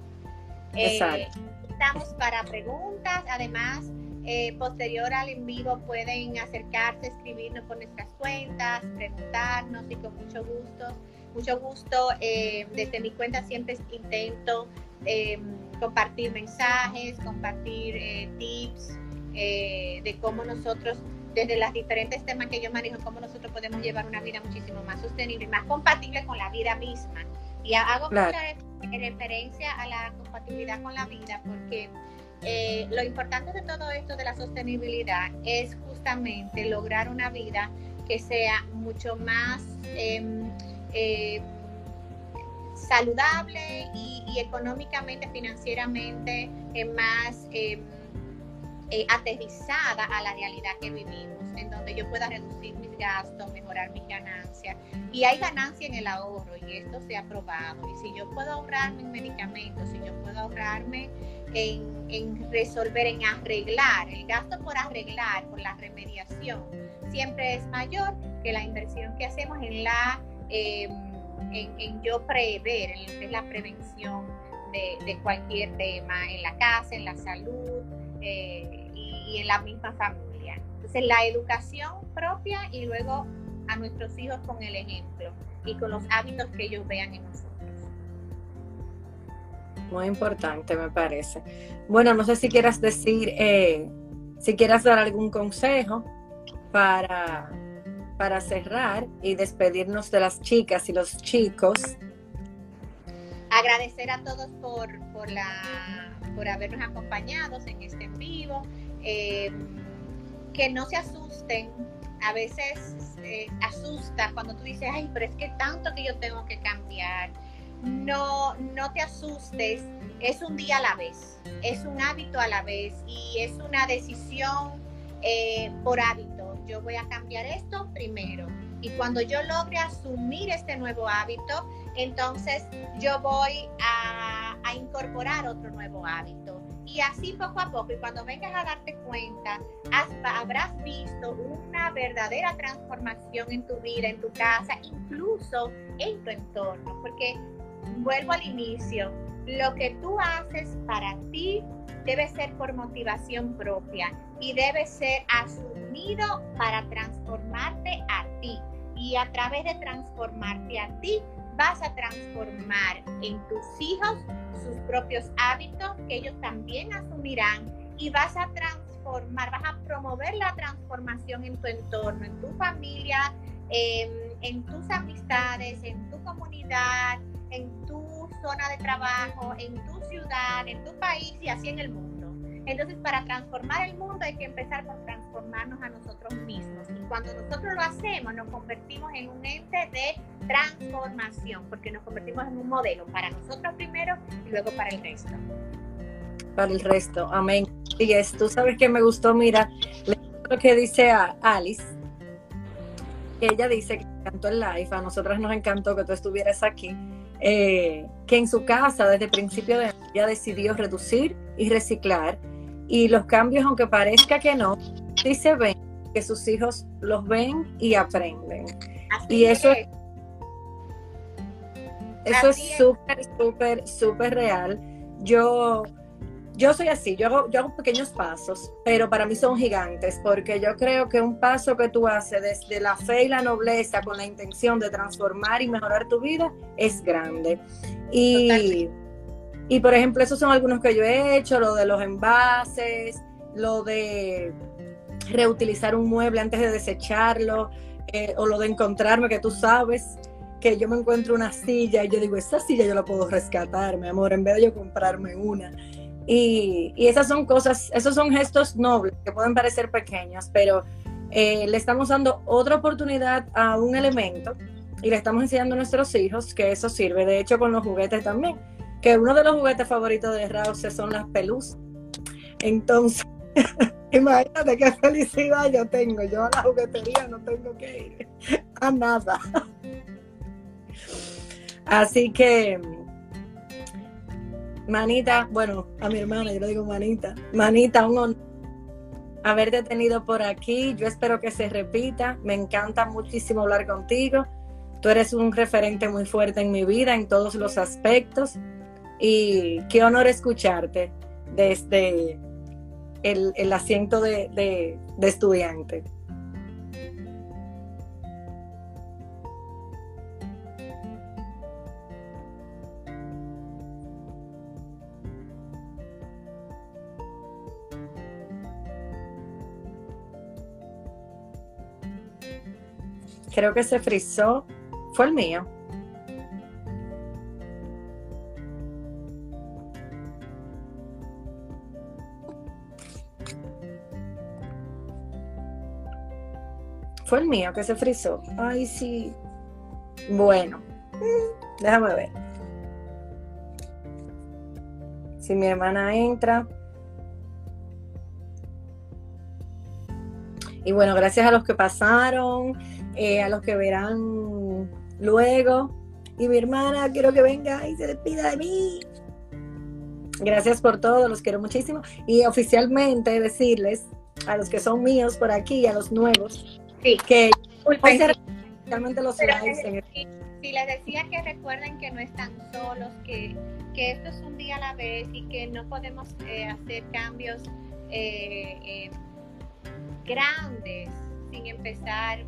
Eh, estamos para preguntas, además, eh, posterior al en vivo pueden acercarse, escribirnos por nuestras cuentas, preguntarnos y con mucho gusto, mucho gusto. desde mi cuenta siempre intento compartir mensajes, compartir tips de cómo nosotros desde los diferentes temas que yo manejo, cómo nosotros podemos llevar una vida muchísimo más sostenible y más compatible con la vida misma. Y hago mucha referencia a la compatibilidad con la vida porque eh, lo importante de todo esto de la sostenibilidad es justamente lograr una vida que sea mucho más em, em, saludable y, económicamente, financieramente eh, más em, eh, aterrizada a la realidad que vivimos, en donde yo pueda reducir mis gasto, mejorar mis ganancias. Y hay ganancia en el ahorro y esto se ha probado. Y si yo puedo ahorrarme en medicamentos, si yo puedo ahorrarme en, resolver, en arreglar, el gasto por arreglar, por la remediación, siempre es mayor que la inversión que hacemos en la... Em, en, yo prever, en la prevención de, cualquier tema, en la casa, en la salud eh, y, en la misma familia. Entonces, la educación propia y luego a nuestros hijos con el ejemplo y con los hábitos que ellos vean en nosotros. Muy importante, me parece. Bueno, no sé si quieras decir, eh, si quieras dar algún consejo para para cerrar y despedirnos de las chicas y los chicos. Agradecer a todos por, por, la, por habernos acompañado en este vivo. Eh, que no se asusten. A veces eh, asusta cuando tú dices, ay, pero es que tanto que yo tengo que cambiar. No, no te asustes. Es un día a la vez, es un hábito a la vez y es una decisión eh, por hábito yo voy a cambiar esto primero. Y cuando yo logre asumir este nuevo hábito, entonces yo voy a, incorporar otro nuevo hábito. Y así poco a poco, y cuando vengas a darte cuenta, habrás visto una verdadera transformación en tu vida, en tu casa, incluso en tu entorno. Porque vuelvo al inicio, lo que tú haces para ti debe ser por motivación propia y debe ser asumido para transformarte a ti. Y a través de transformarte a ti, vas a transformar en tus hijos sus propios hábitos que ellos también asumirán y vas a transformar, vas a promover la transformación en tu entorno, en tu familia, en tus amistades, en tu comunidad, en tu zona de trabajo, en tu ciudad, en tu país y así en el mundo. Entonces, para transformar el mundo hay que empezar por transformarnos a nosotros mismos. Y cuando nosotros lo hacemos, nos convertimos en un ente de transformación, porque nos convertimos en un modelo para nosotros primero y luego para el resto. Para el resto, amén. Y es, tú sabes que me gustó, mira, lo que dice a Alice. Ella dice que encantó el live, a nosotras nos encantó que tú estuvieras aquí eh, que en su casa desde el principio de ya decidió reducir y reciclar y los cambios, aunque parezca que no, sí se ven, que sus hijos los ven y aprenden. y eso es. Eso es súper, súper, súper real. Yo yo soy así, yo hago, yo hago pequeños pasos, pero para mí son gigantes, porque yo creo que un paso que tú haces desde la fe y la nobleza con la intención de transformar y mejorar tu vida es grande. Y, y por ejemplo, esos son algunos que yo he hecho, lo de los envases, lo de reutilizar un mueble antes de desecharlo, eh, o lo de encontrarme que tú sabes que yo me encuentro una silla y yo digo, esta silla yo la puedo rescatar, mi amor, en vez de yo comprarme una. Y, esas son cosas, esos son gestos nobles que pueden parecer pequeños, pero eh, le estamos dando otra oportunidad a un elemento y le estamos enseñando a nuestros hijos que eso sirve. De hecho, con los juguetes también, que uno de los juguetes favoritos de Rause son las pelusas. Entonces, imagínate qué felicidad yo tengo. Yo a la juguetería no tengo que ir a nada. Así que Manita, bueno, a mi hermana, yo le digo manita. Manita, un honor haberte tenido por aquí. Yo espero que se repita. Me encanta muchísimo hablar contigo. Tú eres un referente muy fuerte en mi vida en todos los aspectos. Y qué honor escucharte desde el, asiento de, de estudiante. creo que se frizó, fue el mío. Fue el mío que se frizó. Ay, sí. Bueno, déjame ver. Si mi hermana entra. Y bueno, gracias a los que pasaron, eh, a los que verán luego. Y mi hermana, quiero que venga y se despida de mí. Gracias por todo, los quiero muchísimo. Y oficialmente decirles a los que son míos por aquí, a los nuevos, Sí. que realmente los lives si les decía que recuerden que no están solos, que, que esto es un día a la vez y que no podemos eh, hacer cambios eh, eh, grandes sin empezar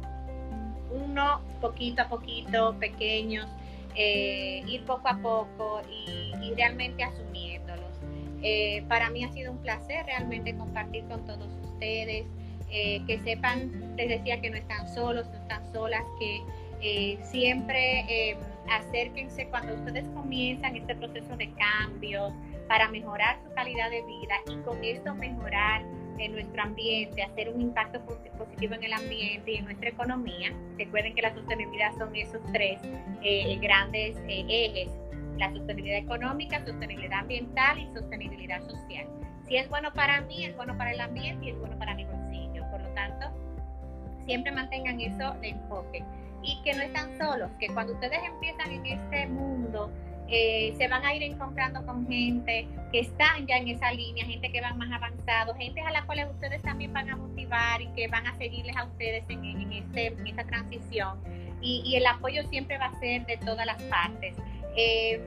uno poquito a poquito, pequeños, eh, ir poco a poco y, y realmente asumiéndolos. Eh, para mí ha sido un placer realmente compartir con todos ustedes, eh, que sepan, les decía que no están solos, no están solas, que eh, siempre eh, acérquense cuando ustedes comienzan este proceso de cambios para mejorar su calidad de vida y con esto mejorar nuestro ambiente, hacer un impacto posi- positivo en el ambiente y en nuestra economía. Recuerden que la sostenibilidad son esos tres eh, grandes eh, ejes, la sostenibilidad económica, sostenibilidad ambiental y sostenibilidad social. Si es bueno para mí, es bueno para el ambiente y es bueno para mi tanto, siempre mantengan eso de enfoque y que no están solos, que cuando ustedes empiezan en este mundo, eh, se van a ir encontrando con gente que están ya en esa línea, gente que van más avanzados, gente a la cual ustedes también van a motivar y que van a seguirles a ustedes en, en, este, en esta transición. Y, y, el apoyo siempre va a ser de todas las partes. Eh,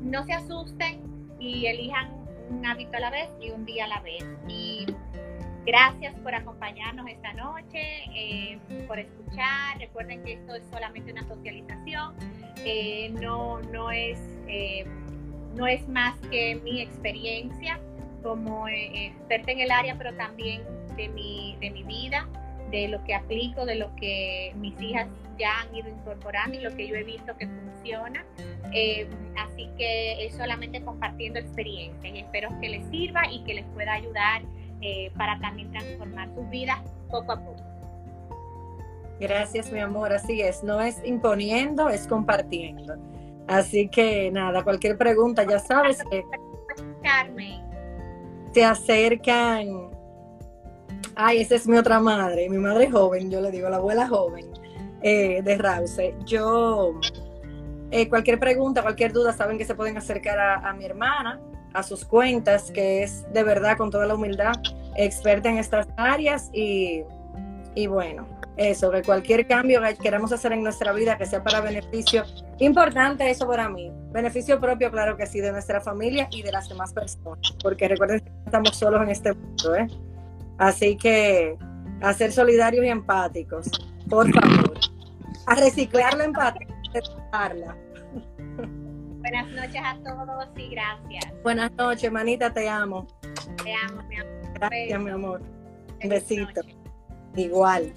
no se asusten y elijan un hábito a la vez y un día a la vez. Y Gracias por acompañarnos esta noche, eh, por escuchar. Recuerden que esto es solamente una socialización, eh, no, no, es, eh, no es más que mi experiencia como experta en el área, pero también de mi, de mi vida, de lo que aplico, de lo que mis hijas ya han ido incorporando y lo que yo he visto que funciona. así que es solamente compartiendo experiencias y espero que les sirva y que les pueda ayudar eh, para también transformar sus vidas poco a poco. Gracias, mi amor. Así es. No es imponiendo, es compartiendo. Así que nada, cualquier pregunta, ya sabes que Carmen. se acercan. Ay, esa es mi otra madre, mi madre joven, yo le digo, la abuela joven eh, de Rause. Yo, eh, cualquier pregunta, cualquier duda, saben que se pueden acercar a, a mi hermana, a sus cuentas, que es de verdad, con toda la humildad, experta en estas áreas y, y bueno, eso, que cualquier cambio que queramos hacer en nuestra vida, que sea para beneficio, importante eso para mí, beneficio propio, claro que sí, de nuestra familia y de las demás personas, porque recuerden que estamos solos en este mundo, ¿eh? Así que a ser solidarios y empáticos, por favor, a reciclar la empatía, a. Buenas noches a todos y gracias. Buenas noches, manita, te amo. Te amo, mi amor. Gracias, mi amor. Un besito. noche. Igual.